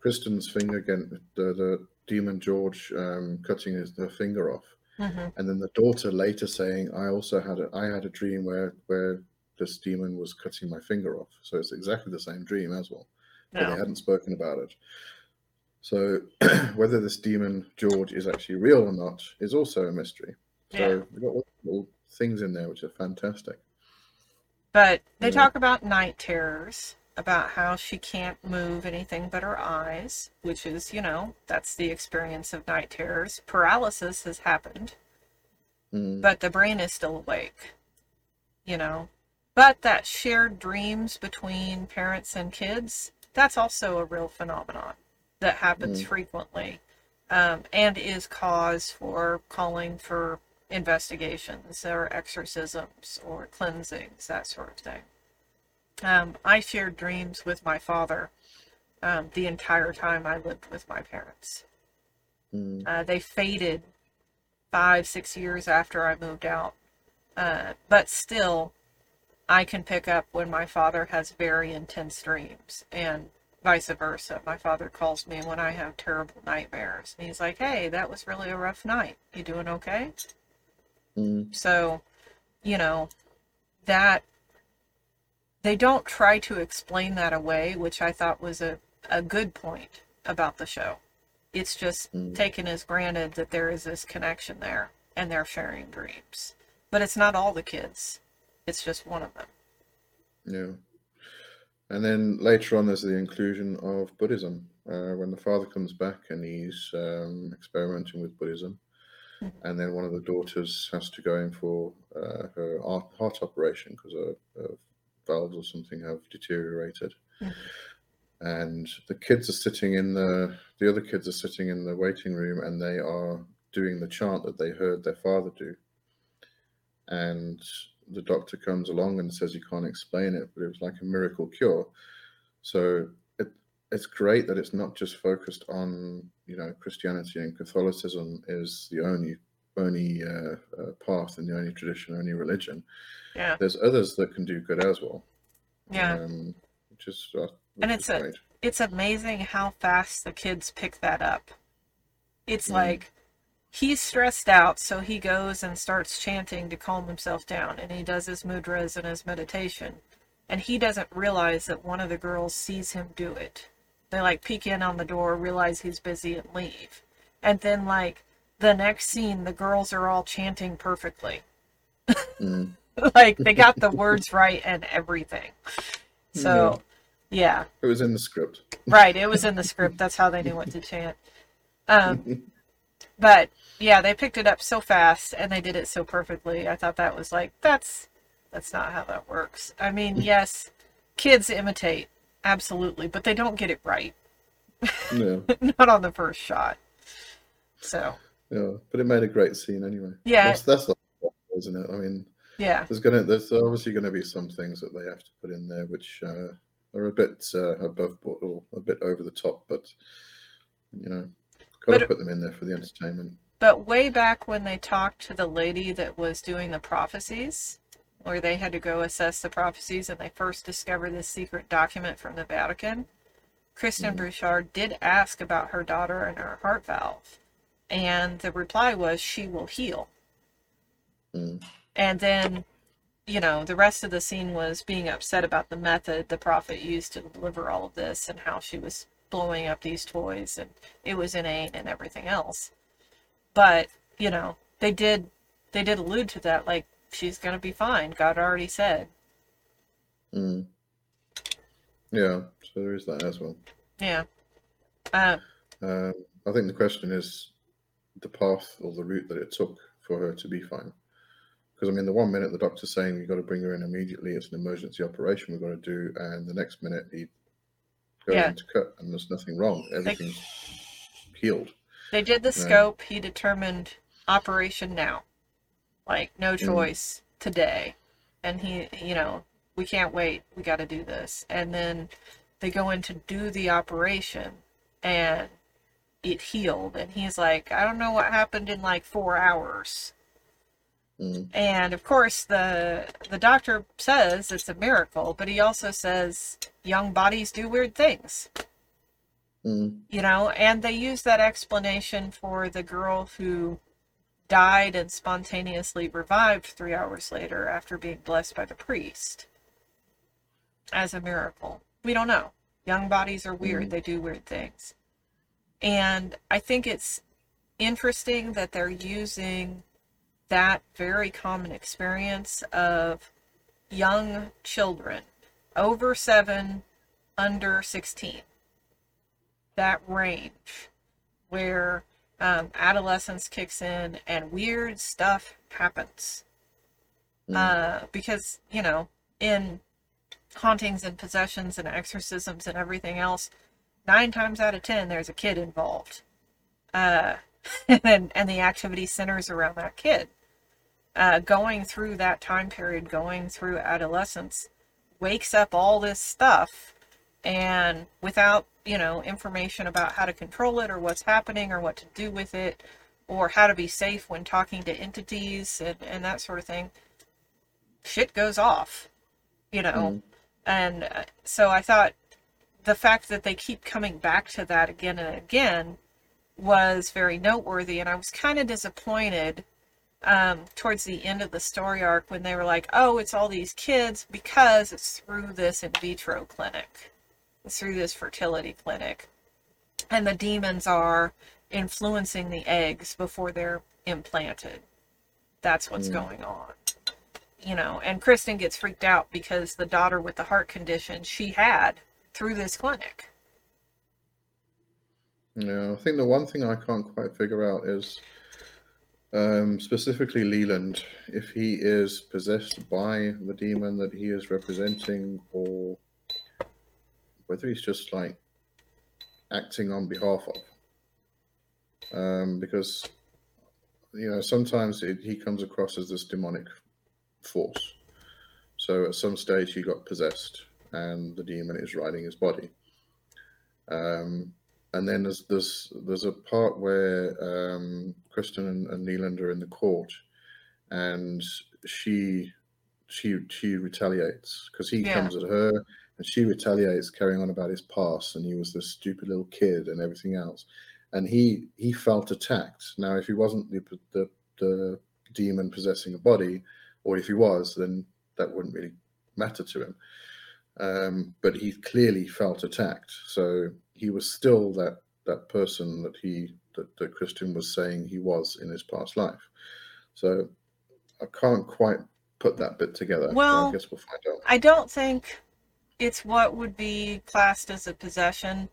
Kristen's finger again, the, the demon George um, cutting his her finger off, hmm and then the daughter later saying, "I also had a I had a dream where where this demon was cutting my finger off." So it's exactly the same dream as well, but they hadn't spoken about it. So whether this demon George is actually real or not is also a mystery. So Yeah. we've got all, all things in there which are fantastic. But they Yeah. talk about night terrors, about how she can't move anything but her eyes, which is, you know, that's the experience of night terrors. Paralysis has happened, Mm, but the brain is still awake, you know. But that shared dreams between parents and kids, that's also a real phenomenon that happens Mm. frequently um, and is cause for calling for investigations or exorcisms or cleansings, that sort of thing. Um, I shared dreams with my father um, the entire time I lived with my parents. mm, Uh, they faded five, six years after I moved out. Uh, but still, I can pick up when my father has very intense dreams and vice versa. My father calls me when I have terrible nightmares. And he's like, hey, that was really a rough night. You doing okay? mm, So, you know, that they don't try to explain that away, which I thought was a, a good point about the show. It's just Mm. taken as granted that there is this connection there and they're sharing dreams. But it's not all the kids, it's just one of them. Yeah. And then later on, there's the inclusion of Buddhism. Uh, when the father comes back and he's um, experimenting with Buddhism, Mhm. and then one of the daughters has to go in for uh, her heart, operation because her, her valves or something have deteriorated. Mhm. and the kids are sitting in the the other kids are sitting in the waiting room, and they are doing the chant that they heard their father do. And the doctor comes along and says he can't explain it, but it was like a miracle cure. So it it's great that it's not just focused on you know Christianity and Catholicism is the only only uh, uh, path and the only tradition, only religion. Yeah. There's others that can do good as well. Yeah. Um, which is uh, And it's is a- great. it's amazing how fast the kids pick that up. It's Mm. like he's stressed out, so he goes and starts chanting to calm himself down, and he does his mudras and his meditation. And he doesn't realize that one of the girls sees him do it. They like peek in on the door, realize he's busy, and leave. And then, like, the next scene, the girls are all chanting perfectly. Mm. like, they got the words right and everything. So, yeah. It was in the script. Right, it was in the script. That's how they knew what to chant. Um, but yeah, they picked it up so fast and they did it so perfectly. I thought that was like that's that's not how that works. I mean, yes, kids imitate absolutely, but they don't get it right. yeah, not on the first shot. So yeah, but it made a great scene anyway. Yeah. that's, that's the isn't it? I mean, yeah, there's gonna there's obviously gonna be some things that they have to put in there which uh, are a bit uh, above board or a bit over the top, but you know, got to But- put them in there for the entertainment. But way back when they talked to the lady that was doing the prophecies, where they had to go assess the prophecies and they first discovered this secret document from the Vatican, Kristen Mhm. Bouchard did ask about her daughter and her heart valve. And the reply was she will heal. Mm. And then, you know, the rest of the scene was being upset about the method the prophet used to deliver all of this and how she was blowing up these toys and it was inane and everything else. But, you know, they did they did allude to that like she's going to be fine. God already said. Mm. Yeah, so there is that as well. Yeah. Uh, Um, I think the question is the path or the route that it took for her to be fine. Because I mean, the one minute the doctor's saying you've got to bring her in immediately, it's an emergency operation we've got to do, and the next minute he goes Yeah. into cut and there's nothing wrong, everything's healed. They did the Right. scope. He determined operation now. Like no choice today. And he, you know, we can't wait. We got to do this. And then they go in to do the operation and it healed and he's like, I don't know what happened in like 4 hours. Mm. And of course the the doctor says it's a miracle, but he also says young bodies do weird things. Mm. you know and they use that explanation for the girl who died and spontaneously revived three hours later after being blessed by the priest as a miracle. We don't know. Young bodies are weird. Mhm. they do weird things. And i think it's interesting that they're using that very common experience of young children over seven under 16 that range where um, adolescence kicks in and weird stuff happens. Mm. Uh, because, you know, in hauntings and possessions and exorcisms and everything else, nine times out of ten, there's a kid involved. Uh, and, and the activity centers around that kid. Uh, going through that time period, going through adolescence, wakes up all this stuff and without you know information about how to control it or what's happening or what to do with it or how to be safe when talking to entities and, and that sort of thing shit goes off you know Mm. and uh, so i thought the fact that they keep coming back to that again and again was very noteworthy and i was kind of disappointed um, towards the end of the story arc when they were like oh it's all these kids because it's through this in vitro clinic through this fertility clinic. And the demons are influencing the eggs before they're implanted. That's what's Mm. going on. You know, and Kristen gets freaked out because the daughter with the heart condition she had through this clinic. Yeah, I think the one thing I can't quite figure out is um, specifically Leland, if he is possessed by the demon that he is representing, or whether he's just like acting on behalf of. Um, because you know sometimes it, he comes across as this demonic force. So at some stage he got possessed, and the demon is riding his body. Um, and then there's there's there's a part where um, Kristen and, and Leland are in the court, and she she she retaliates because he Yeah. comes at her and she retaliates carrying on about his past and he was this stupid little kid and everything else. And he he felt attacked. Now if he wasn't the the, the demon possessing a body or if he was then that wouldn't really matter to him. Um, but he clearly felt attacked. So he was still that that person that he that, that Kristen was saying he was in his past life. So i can't quite put that bit together Well, i guess we'll find out. I don't think it's what would be classed as a possession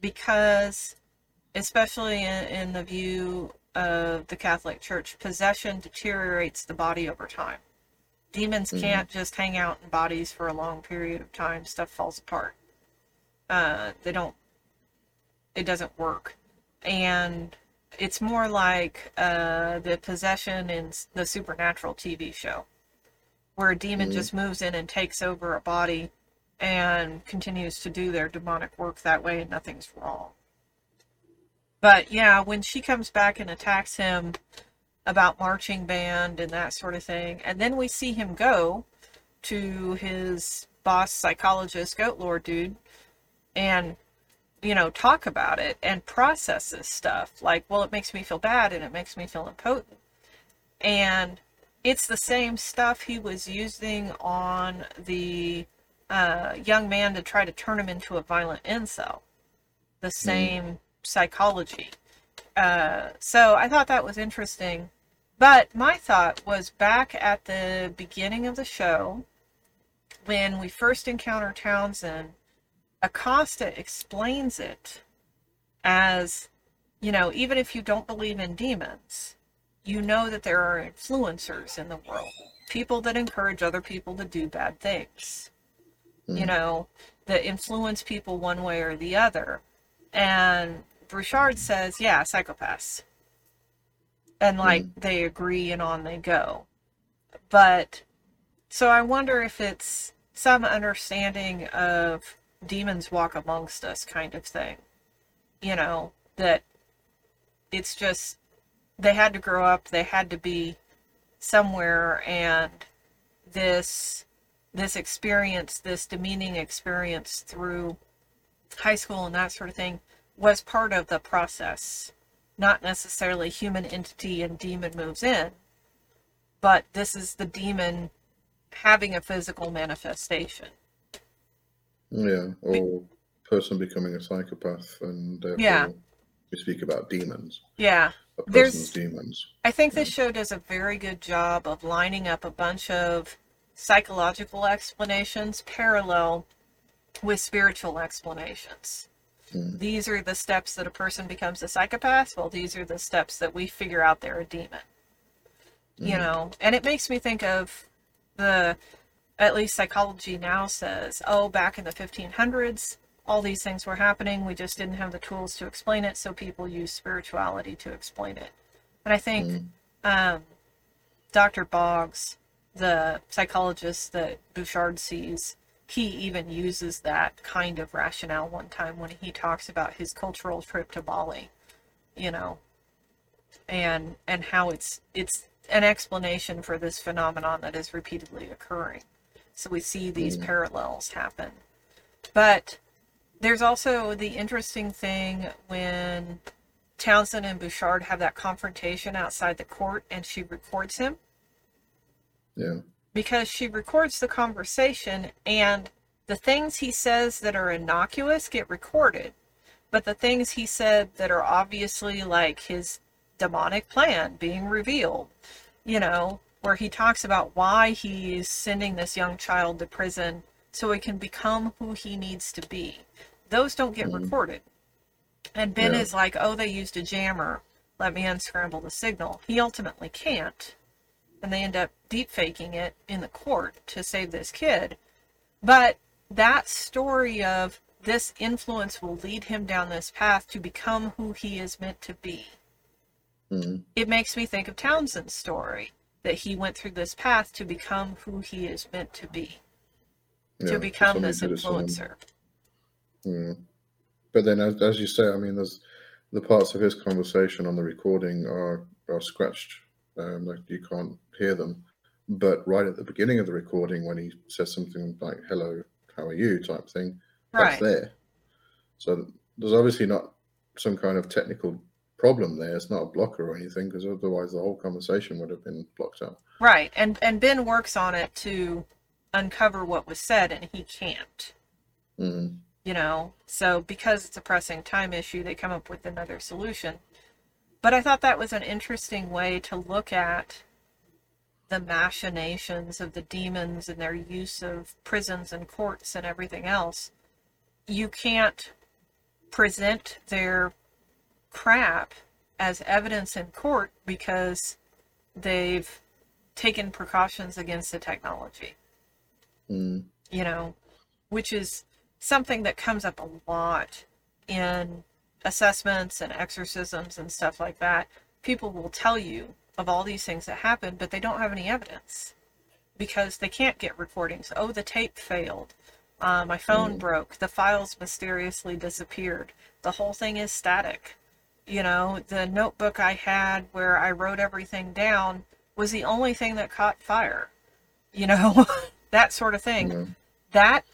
because, especially in, in the view of the Catholic Church, possession deteriorates the body over time. Demons Mhm. can't just hang out in bodies for a long period of time, stuff falls apart. Uh, they don't, it doesn't work. And it's more like uh, the possession in the Supernatural TV show where a demon Mhm. just moves in and takes over a body and continues to do their demonic work that way and nothing's wrong. But yeah, when she comes back and attacks him about marching band and that sort of thing, and then we see him go to his boss psychologist, Goat Lord dude, and you know, talk about it and process this stuff. Like, well, it makes me feel bad and it makes me feel impotent. And it's the same stuff he was using on the uh, young man to try to turn him into a violent incel. The same psychology. Uh, so I thought that was interesting. But my thought was back at the beginning of the show when we first encounter Townsend, Acosta explains it as, you know, even if you don't believe in demons, you know that there are influencers in the world, people that encourage other people to do bad things, you Mm. know, that influence people one way or the other. And Bouchard says, yeah, psychopaths. And like they agree and on they go. But so I wonder if it's some understanding of demons walk amongst us kind of thing. You know, that it's just they had to grow up, they had to be somewhere and this this experience, this demeaning experience through high school and that sort of thing was part of the process. Not necessarily human entity and demon moves in, but this is the demon having a physical manifestation. Yeah, or person becoming a psychopath, and Yeah. we speak about demons, Yeah. There's- demons. I think this show does a very good job of lining up a bunch of psychological explanations parallel with spiritual explanations. Mm. These are the steps that a person becomes a psychopath. Well, these are the steps that we figure out they're a demon. You Mhm. know, and it makes me think of the, at least psychology now says, oh, back in the 1500s, all these things were happening. We just didn't have the tools to explain it, so people use spirituality to explain it. And I think Mm. um, Dr. Boggs, the psychologist that Bouchard sees, he even uses that kind of rationale one time when he talks about his cultural trip to Bali, you know, and and how it's it's an explanation for this phenomenon that is repeatedly occurring. So we see these Mm. parallels happen. But there's also the interesting thing when Townsend and Bouchard have that confrontation outside the court and she records him Yeah, because she records the conversation and the things he says that are innocuous get recorded. But the things he said that are obviously like his demonic plan being revealed you know where he talks about why he's sending this young child to prison so he can become who he needs to be. Those don't get Mhm. recorded. And ben Yeah. is like oh they used a jammer. Let me unscramble the signal. He ultimately can't and they end up deep faking it in the court to save this kid. But that story of this influence will lead him down this path to become who he is meant to be. Mm. It makes me think of Townsend's story that he went through this path to become who he is meant to be, Yeah, to become this did it for him. influencer. Mm. But then, as, as you say, I mean, there's the parts of his conversation on the recording are are scratched, um, like you can't hear them. But right at the beginning of the recording, when he says something like "Hello, how are you?" type thing, Right. that's there. So there's obviously not some kind of technical problem there. It's not a blocker or anything, because otherwise the whole conversation would have been blocked out. Right. And and Ben works on it to uncover what was said and he can't. Mm. you know so because it's a pressing time issue they come up with another solution but i thought that was an interesting way to look at the machinations of the demons and their use of prisons and courts and everything else you can't present their crap as evidence in court because they've taken precautions against the technology Mm. you know, which is something that comes up a lot in assessments and exorcisms and stuff like that. People will tell you of all these things that happen, but they don't have any evidence because they can't get recordings. Oh, the tape failed. Uh, my phone Mm. broke. The files mysteriously disappeared. The whole thing is static. You know, the notebook I had where I wrote everything down was the only thing that caught fire. You know, that sort of thing Yeah. that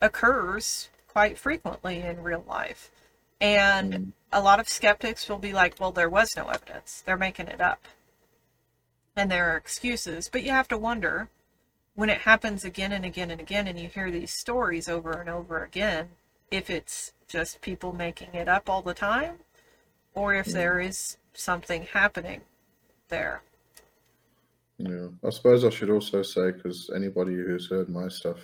occurs quite frequently in real life. And Mm. a lot of skeptics will be like, well, there was no evidence. They're making it up. And there are excuses. But you have to wonder when it happens again and again and again, and you hear these stories over and over again, if it's just people making it up all the time, or if there is something happening there. Yeah, I suppose I should also say because anybody who's heard my stuff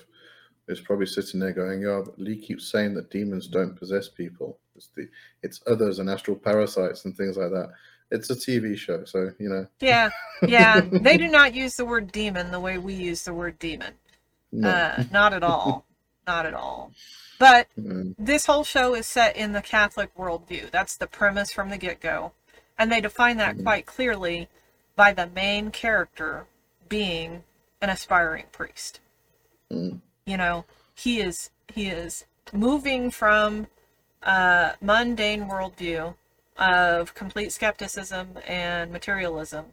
is probably sitting there going, "Yeah, but Lee keeps saying that demons don't possess people. It's the it's others and astral parasites and things like that." It's a TV show, so you know. Yeah, yeah. they do not use the word demon the way we use the word demon. No. Uh, not at all. not at all. But Mm, this whole show is set in the Catholic worldview. That's the premise from the get go. And they define that Mhm. quite clearly by the main character being an aspiring priest. mm, You know, he is he is moving from a mundane worldview of complete skepticism and materialism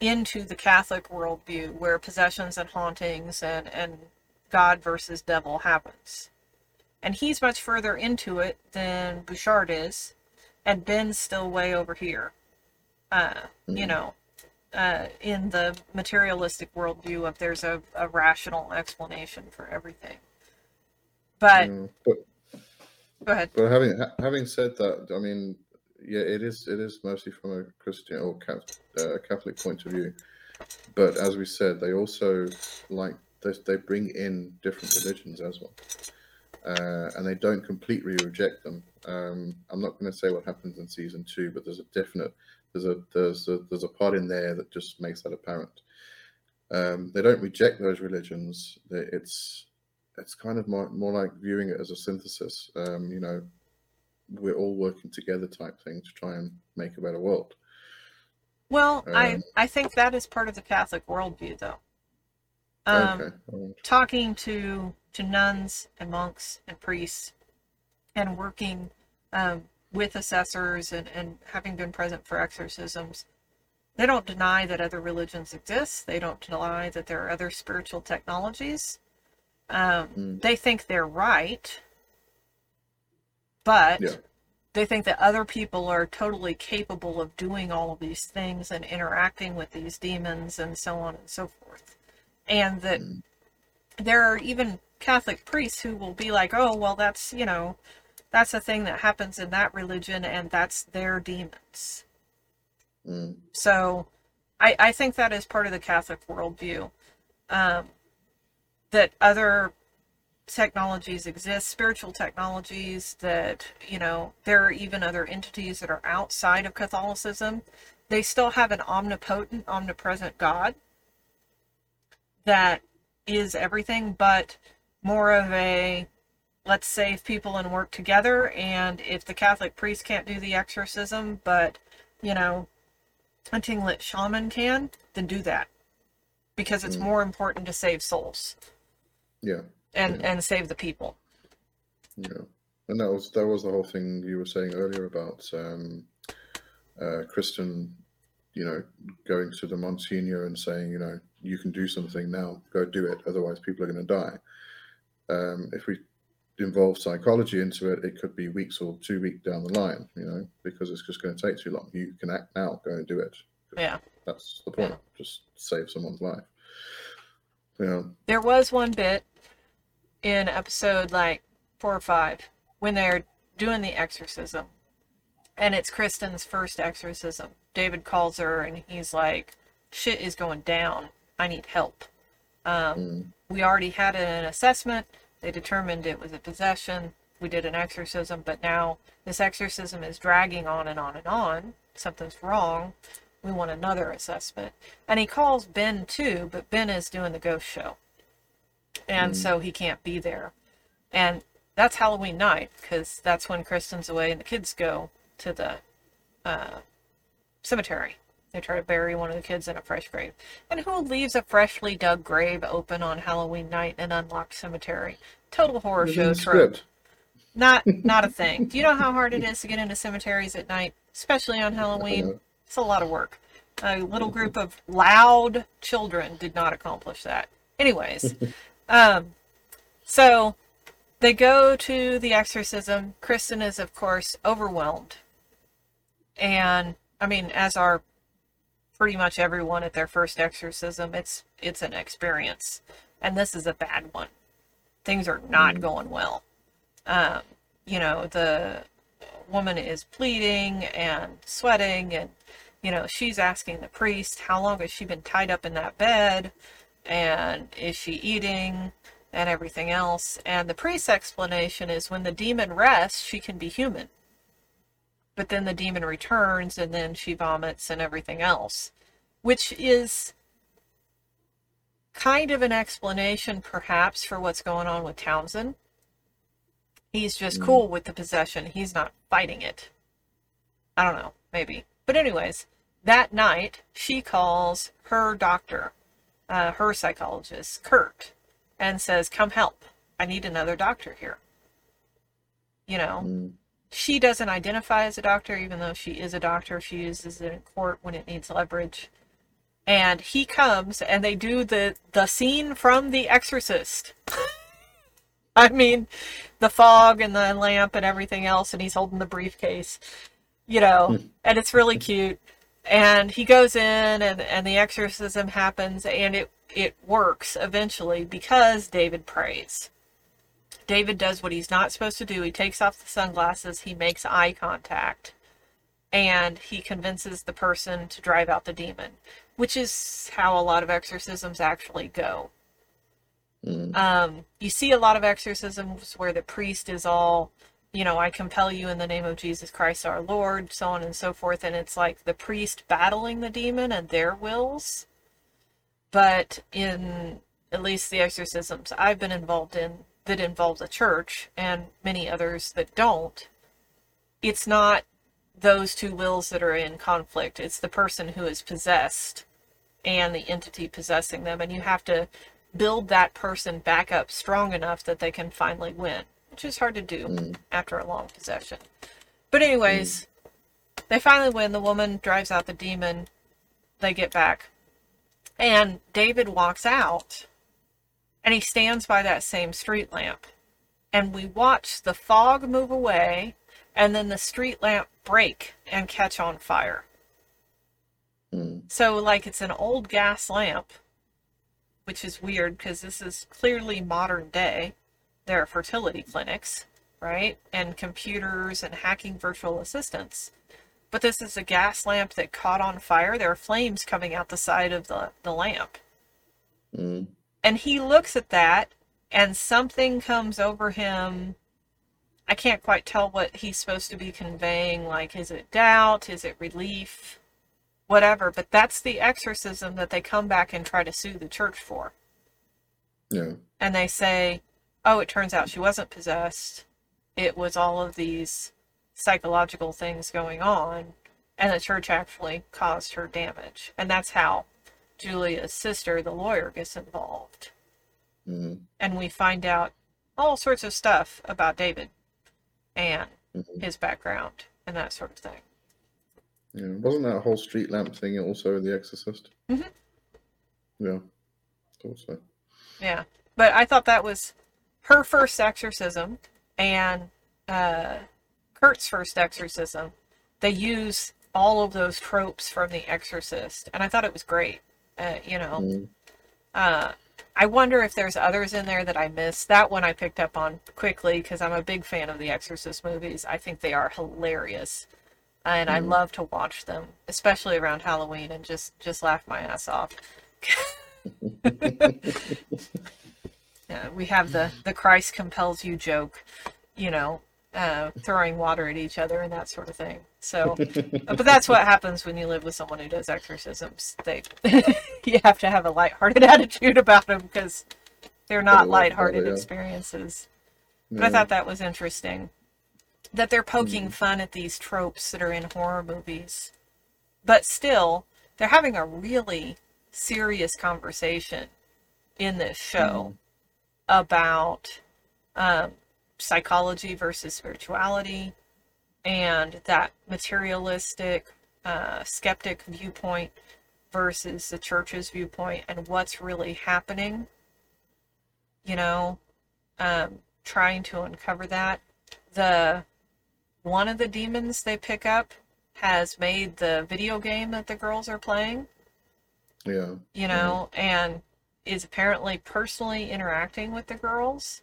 into the Catholic worldview where possessions and hauntings and, and God versus devil happens. And he's much further into it than Bouchard is, and Ben's still way over here. Uh, you Mhm. know, uh, in the materialistic worldview of there's a, a rational explanation for everything. But yeah. But go ahead. but having ha- having said that, I mean, yeah, it is it is mostly from a Christian or Catholic, uh, Catholic point of view. But as we said, they also like they, they bring in different religions as well, uh, and they don't completely reject them. Um, I'm not going to say what happens in season two, but there's a definite there's a there's a there's a part in there that just makes that apparent. Um, they don't reject those religions. It's it's kind of more more like viewing it as a synthesis. Um, you know, we're all working together type thing to try and make a better world. Well, I Um, I think that is part of the Catholic worldview, though. Um, okay. Um, talking to to nuns and monks and priests and working um, with assessors and, and having been present for exorcisms they don't deny that other religions exist they don't deny that there are other spiritual technologies um, Mm. they think they're right but Yeah. they think that other people are totally capable of doing all of these things and interacting with these demons and so on and so forth and that Mm. there are even Catholic priests who will be like, oh, well, that's, you know, that's a thing that happens in that religion and that's their demons. mm, So I, I think that is part of the Catholic worldview. Um, that other technologies exist, spiritual technologies, that, you know, there are even other entities that are outside of Catholicism. They still have an omnipotent, omnipresent God that is everything, but more of a let's save people and work together. And if the Catholic priest can't do the exorcism, but, you know, a Tlingit shaman can, then do that. Because it's Mm. more important to save souls Yeah. and, Yeah. and save the people. Yeah, and that was that was the whole thing you were saying earlier about um, uh, Kristen, you know, going to the Monsignor and saying, you know, you can do something now, go do it, otherwise people are going to die. Um, if we involve psychology into it, it could be weeks or two weeks down the line, you know, because it's just going to take too long. You can act now, go and do it. Yeah. That's the point. Yeah. Just save someone's life. Yeah. There was one bit in episode like four or five when they're doing the exorcism, and it's Kristen's first exorcism. David calls her and he's like, "Shit is going down. I need help." Um, Mm. we already had an assessment. They determined it was a possession. We did an exorcism, but now this exorcism is dragging on and on and on. Something's wrong. We want another assessment. And he calls Ben too, but Ben is doing the ghost show. And Mm. so he can't be there. And that's Halloween night because that's when Kristen's away and the kids go to the uh, cemetery. They try to bury one of the kids in a fresh grave. And who leaves a freshly dug grave open on Halloween night in an unlocked cemetery? Total horror show trope. script. Not not a thing. Do you know how hard it is to get into cemeteries at night, especially on Halloween? It's a lot of work. A little group of loud children did not accomplish that. Anyways, um, so they go to the exorcism. Kristen is, of course, overwhelmed, and I mean, as are pretty much everyone at their first exorcism, it's it's an experience, and this is a bad one. Things are not Mm. going well. Um, you know, the woman is bleeding and sweating, and you know, she's asking the priest how long has she been tied up in that bed, and is she eating, and everything else. And the priest's explanation is when the demon rests, she can be human. But then the demon returns, and then she vomits and everything else, which is kind of an explanation, perhaps, for what's going on with Townsend. He's just Mm. cool with the possession. He's not fighting it. I don't know, maybe. But anyways, that night she calls her doctor, uh, her psychologist, Kurt, and says, "Come help. I need another doctor here." You know, Mm. she doesn't identify as a doctor, even though she is a doctor. She uses it in court when it needs leverage. And he comes, and they do the the scene from The Exorcist. I mean, the fog and the lamp and everything else, and he's holding the briefcase, you know, and it's really cute. And he goes in, and and the exorcism happens, and it it works eventually because David prays. David does what he's not supposed to do. He takes off the sunglasses, he makes eye contact, and he convinces the person to drive out the demon, which is how a lot of exorcisms actually go. Mm. Um, you see a lot of exorcisms where the priest is all, you know, I compel you in the name of Jesus Christ our Lord, so on and so forth, and it's like the priest battling the demon and their wills. But in at least the exorcisms I've been involved in that involve the church and many others that don't, it's not those two wills that are in conflict. It's the person who is possessed and the entity possessing them, and you have to build that person back up strong enough that they can finally win, which is hard to do Mm. after a long possession. But anyways, they finally win. The woman drives out the demon. They get back. And David walks out and he stands by that same street lamp. And we watch the fog move away and then the street lamp break and catch on fire. Mm. So, like, it's an old gas lamp, which is weird because this is clearly modern day. There are fertility clinics, right? And computers and hacking virtual assistants. But this is a gas lamp that caught on fire. There are flames coming out the side of the, the lamp. Mm. And he looks at that, and something comes over him. I can't quite tell what he's supposed to be conveying. Like, is it doubt? Is it relief? Whatever. But that's the exorcism that they come back and try to sue the church for. Yeah. And they say, oh, it turns out she wasn't possessed. It was all of these psychological things going on, and the church actually caused her damage. And that's how Julia's sister, the lawyer, gets involved. Mm-hmm. And we find out all sorts of stuff about David and Mm-hmm. his background and that sort of thing. Yeah, wasn't that whole street lamp thing also in The Exorcist? Mhm. Yeah, thought so. Yeah. But I thought that was her first exorcism and uh, Kurt's first exorcism. They use all of those tropes from The Exorcist, and I thought it was great. Uh, you know, Mm. uh, I wonder if there's others in there that I missed. That one I picked up on quickly because I'm a big fan of the Exorcist movies. I think they are hilarious, and I Mhm. love to watch them, especially around Halloween, and just just laugh my ass off. Yeah, we have the the Christ compels you joke, you know, uh, throwing water at each other and that sort of thing. So, but that's what happens when you live with someone who does exorcisms. They you have to have a lighthearted attitude about them because they're not lighthearted it, yeah. experiences. But I thought that was interesting that they're poking Mm. fun at these tropes that are in horror movies, but still they're having a really serious conversation in this show about um, psychology versus spirituality and that materialistic uh, skeptic viewpoint versus the church's viewpoint and what's really happening you know um, trying to uncover that the one of the demons they pick up has made the video game that the girls are playing yeah. you know, and is apparently personally interacting with the girls.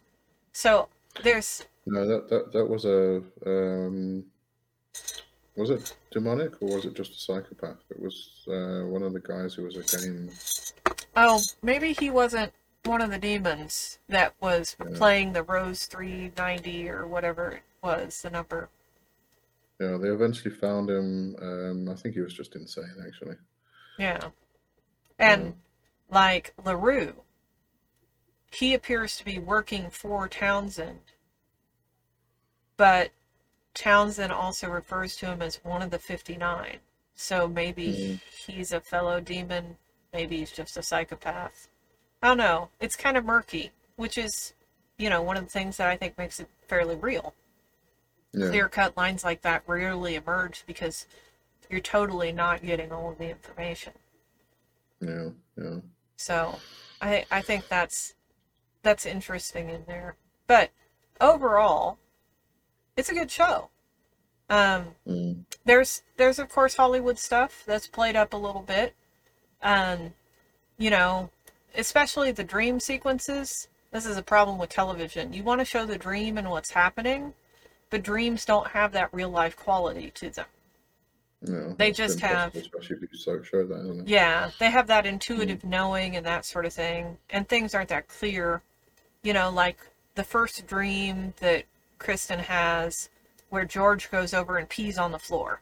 So there's No, that that that was a um, was it demonic or was it just a psychopath? It was uh, one of the guys who was a game. oh maybe he wasn't one of the demons that was Yeah. playing the Rose 390 or whatever it was the number. Yeah, they eventually found him. Um, I think he was just insane, actually. Yeah. And Yeah. Like LeRoux, he appears to be working for Townsend. But Townsend also refers to him as one of the 59. So maybe Mhm. he's a fellow demon, maybe he's just a psychopath. I don't know. It's kind of murky, which is, you know, one of the things that I think makes it fairly real. Yeah, Clear cut lines like that rarely emerge because you're totally not getting all of the information. yeah, yeah. So I I think that's that's interesting in there. But overall, it's a good show. Um, Mm. there's there's of course Hollywood stuff that's played up a little bit. Um, you know, especially the dream sequences. This is a problem with television. You want to show the dream and what's happening, but dreams don't have that real life quality to them. No, They just have- especially if you so show that, isn't it? Yeah, they have that hmm. intuitive knowing and that sort of thing, and things aren't that clear. You know, like the first dream that Kristen has where George goes over and pees on the floor.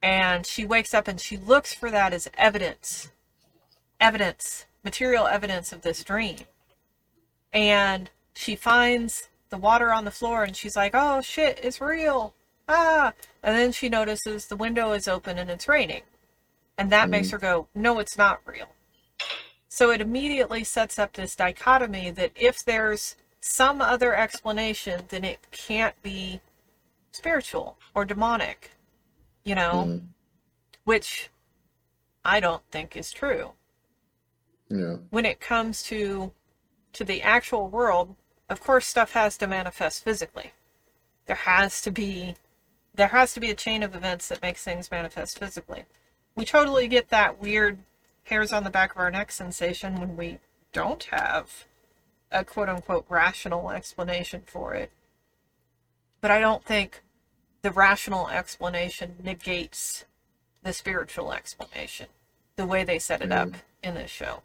And she wakes up and she looks for that as evidence, evidence, material evidence of this dream. And she finds the water on the floor and she's like, oh shit, it's real. Ah. And then she notices the window is open and it's raining. And that makes Mhm. her go, no, it's not real. So it immediately sets up this dichotomy that if there's some other explanation, then it can't be spiritual or demonic, you know, Mm. which I don't think is true. Yeah, When it comes to to the actual world, of course stuff has to manifest physically. There has to be there has to be a chain of events that makes things manifest physically. We totally get that weird hairs on the back of our neck sensation when we don't have a quote unquote rational explanation for it. But I don't think the rational explanation negates the spiritual explanation the way they set it up Mm. in this show.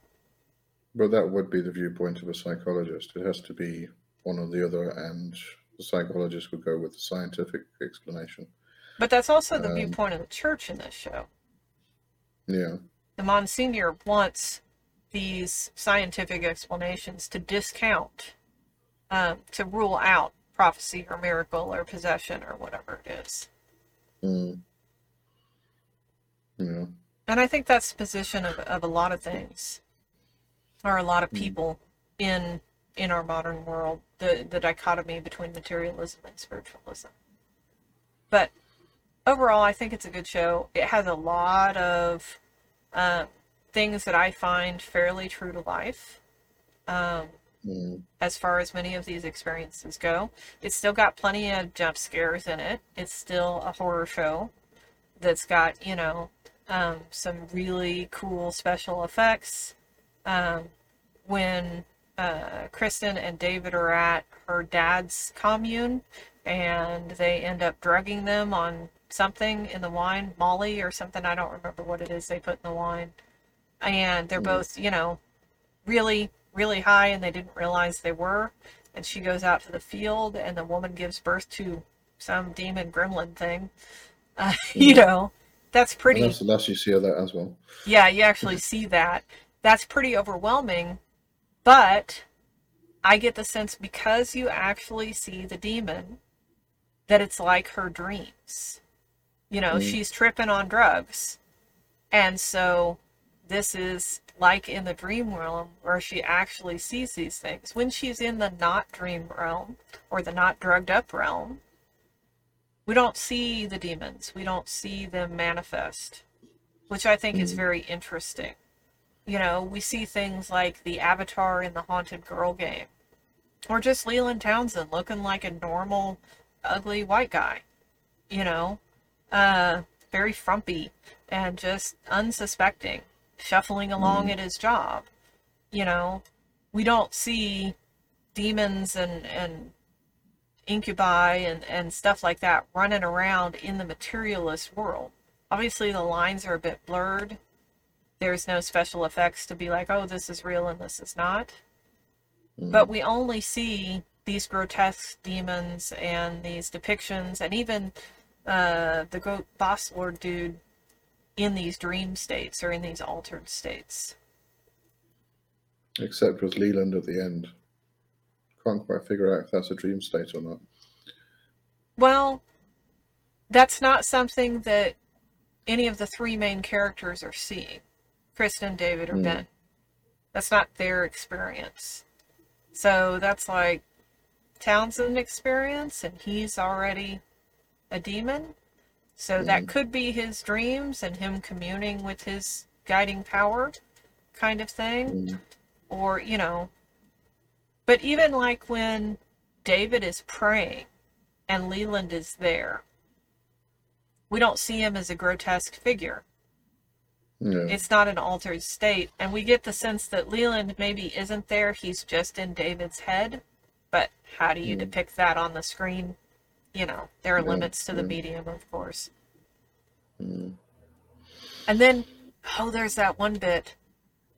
but that would be the viewpoint of a psychologist. It has to be one or the other, and the psychologist would go with the scientific explanation. But that's also the Um, viewpoint of the church in this show. Yeah, The Monsignor wants these scientific explanations to discount um, to rule out prophecy or miracle or possession or whatever it is. Mm. Yeah. And I think that's the position of, of a lot of things, or a lot of Mm. people in in our modern world. The the dichotomy between materialism and spiritualism. But overall, I think it's a good show. It has a lot of um, things that I find fairly true to life. Um, Mm. as far as many of these experiences go. It's still got plenty of jump scares in it. It's still a horror show that's got, you know, um, some really cool special effects. Um, when uh, Kristen and David are at her dad's commune and they end up drugging them on something in the wine, Molly or something, I don't remember what it is they put in the wine. And they're Mm. both, you know, really, really high and they didn't realize they were. And she goes out to the field and the woman gives birth to some demon gremlin thing. Uh, you know, that's pretty. Unless, the last you see that as well. Yeah, you actually see that. That's pretty overwhelming. But I get the sense because you actually see the demon that it's like her dreams. You know, Mm. she's tripping on drugs. And so this is like in the dream realm where she actually sees these things. When she's in the not dream realm or the not drugged up realm, we don't see the demons. We don't see them manifest, which I think is Mm. very interesting. You know, we see things like the avatar in the Haunted Girl game, or just Leland Townsend looking like a normal, ugly white guy. You know, uh, very frumpy and just unsuspecting, shuffling along Mm. at his job. You know, we don't see demons and, and incubi and, and stuff like that running around in the materialist world. Obviously, the lines are a bit blurred. There's no special effects to be like, oh, this is real and this is not. Mm. But we only see these grotesque demons and these depictions, and even uh, the goat boss lord dude in these dream states or in these altered states. Except with Leland at the end. Can't quite figure out if that's a dream state or not. Well, that's not something that any of the three main characters are seeing Kristen, David, or Hmm. Ben. That's not their experience. So that's like Townsend experience, and he's already a demon. So that Mhm. could be his dreams and him communing with his guiding power kind of thing Mm. or you know but even like when david is praying and leland is there we don't see him as a grotesque figure Yeah. it's not an altered state and we get the sense that leland maybe isn't there he's just in david's head but how do you Mm. depict that on the screen you know there are Yeah, limits to the yeah. medium of course Mm. And then, oh, there's that one bit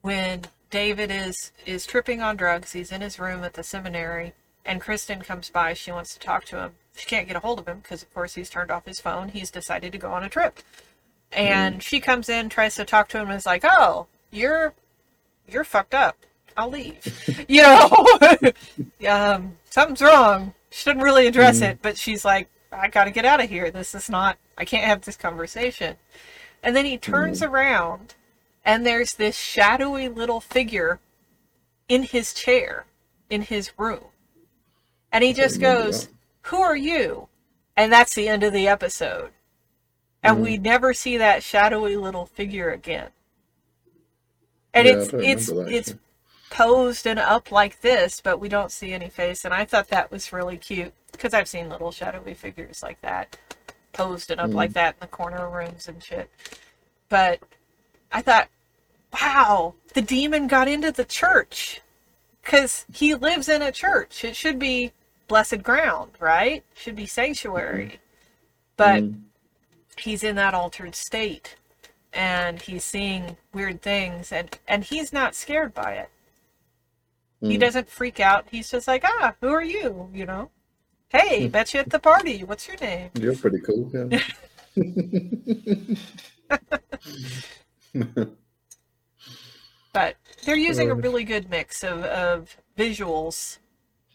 when David is is tripping on drugs. He's in his room at the seminary, and Kristen comes by. She wants to talk to him. She can't get a hold of him because, of course, he's turned off his phone. He's decided to go on a trip, and she comes in, tries to talk to him, and is like, "Oh, you're you're fucked up. I'll leave." you know, um, something's wrong. She didn't really address Mhm. it, but she's like, "I got to get out of here. This is not. I can't have this conversation." And then he turns around, and there's this shadowy little figure in his chair, in his room. And he just goes, that. Who are you? And that's the end of the episode. And we never see that shadowy little figure again. And Yeah, it's it's that, it's posed and up like this, but we don't see any face. And I thought that was really cute because I've seen little shadowy figures like that posed and up Mm. like that in the corner rooms and shit. But I thought, wow, the demon got into the church because he lives in a church. It should be blessed ground, right? Should be sanctuary. But Mm. He's in that altered state and he's seeing weird things and and he's not scared by it he Mm. doesn't freak out he's just like ah who are you you know hey bet you at the party what's your name You're pretty cool. Yeah. but they're using a really good mix of, of visuals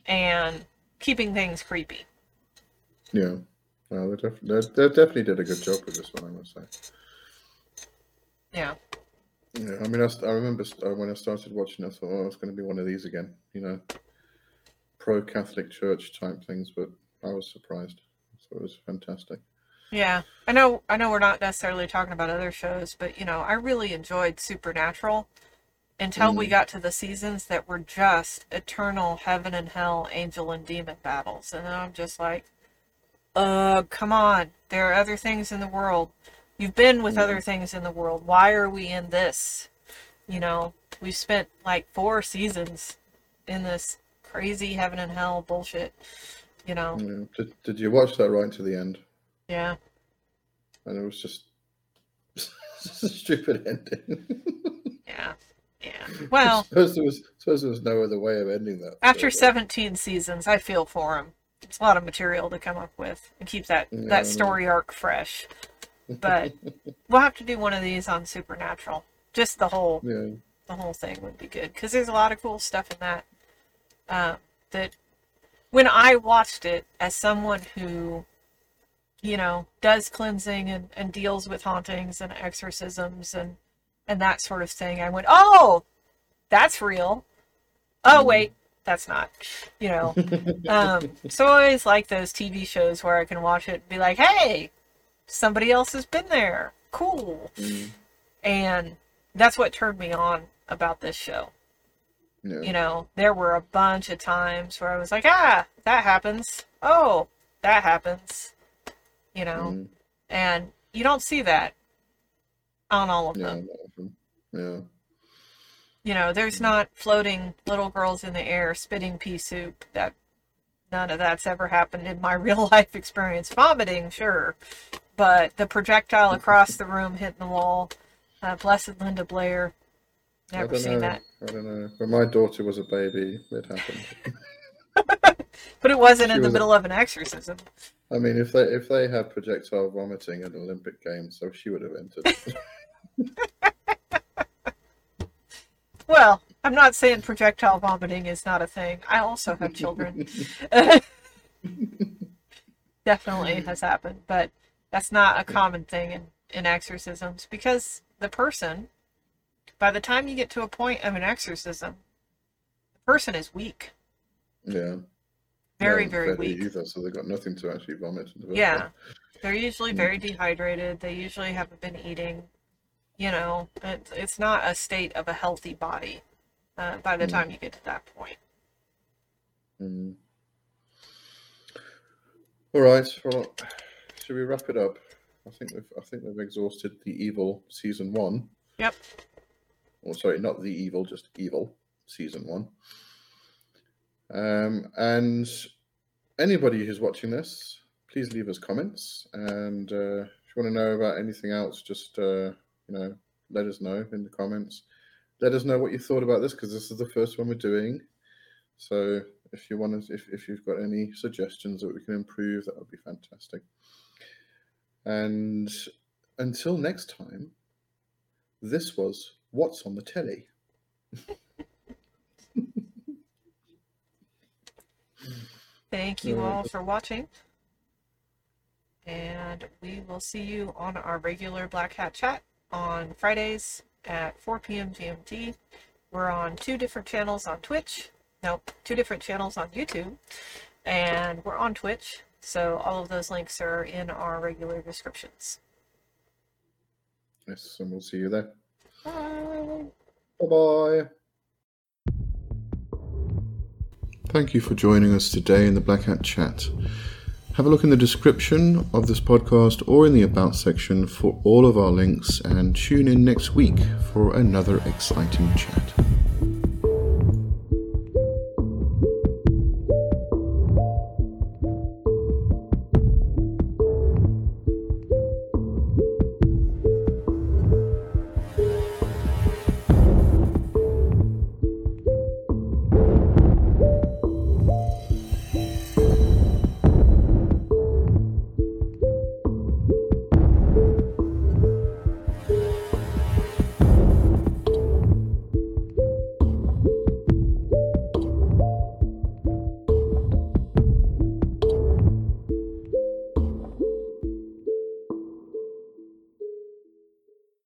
and keeping things creepy. Yeah. Well, they, def- they, they definitely did a good job with this one, I must say. Yeah. Yeah, I mean, I, st- I remember st- uh, when I started watching, I thought, oh, it's going to be one of these again, you know, pro Catholic Church type things, but I was surprised. So it was fantastic. Yeah. I know I know we're not necessarily talking about other shows, but you know, I really enjoyed Supernatural until we Mm. got to the seasons that were just eternal heaven and hell, angel and demon battles. And then I'm just like, uh, come on. There are other things in the world. You've been with other things in the world. Why are we in this? You know, we've spent like four seasons in this crazy heaven and hell bullshit. You know, Yeah. Did, did you watch that right to the end? yeah. And it was just, just a stupid ending. Yeah. Yeah. Well, I suppose there was, suppose there was no other way of ending that. after so, 17 seasons, I feel for him. It's a lot of material to come up with and keep that know. that story arc fresh. But we'll have to do one of these on Supernatural. Just the whole Yeah. the whole thing would be good because there's a lot of cool stuff in that. Uh, that when I watched it as someone who, you know, does cleansing and, and deals with hauntings and exorcisms and and that sort of thing, I went, oh, that's real. Oh Mhm. wait, that's not. You know. um, so I always like those TV shows where I can watch it and be like, hey, somebody else has been there. Cool. Mm, And that's what turned me on about this show. yeah. You know, there were a bunch of times where I was like, ah, that happens. Oh, that happens. You know, Mm, and you don't see that on all of yeah. them. of them. Yeah. You know, there's not floating little girls in the air spitting pea soup. That none of that's ever happened in my real life experience. Vomiting, sure, but the projectile across the room hitting the wall. Uh, blessed Linda Blair. Never seen know. that. I don't know. When my daughter was a baby, it happened. But it wasn't She in the was a- middle of an exorcism. I mean, if they if they had projectile vomiting at Olympic Games, so she would have entered. Well, I'm not saying projectile vomiting is not a thing. I also have children. Definitely has happened, but that's not a common thing in, in exorcisms because the person, by the time you get to a point of an exorcism, the person is weak. yeah. Very, No, very weak. Either, so they've got nothing to actually vomit. Yeah. They're usually mm. very dehydrated. They usually haven't been eating. You know, it, it's not a state of a healthy body uh, by the Mm. time you get to that point. Mm. All right. Well, should we wrap it up? I think we've I think we've exhausted the evil season one. Yep. Or sorry, not the evil, just evil season one. Um, and anybody who's watching this, please leave us comments. And uh, if you want to know about anything else, just uh, you know, let us know in the comments. Let us know what you thought about this because this is the first one we're doing. So if you want to, if, if you've got any suggestions that we can improve, that would be fantastic. And until next time, this was What's on the Telly. Thank you all for watching. And we will see you on our regular Black Hat Chat on Fridays at 4 p.m. GMT. We're on two different channels on Twitch. No, two different channels on YouTube. And we're on Twitch. So all of those links are in our regular descriptions. Yes, and we'll see you there. Bye. Bye bye. Thank you for joining us today in the Black Hat Chat. Have a look in the description of this podcast or in the About section for all of our links and tune in next week for another exciting chat.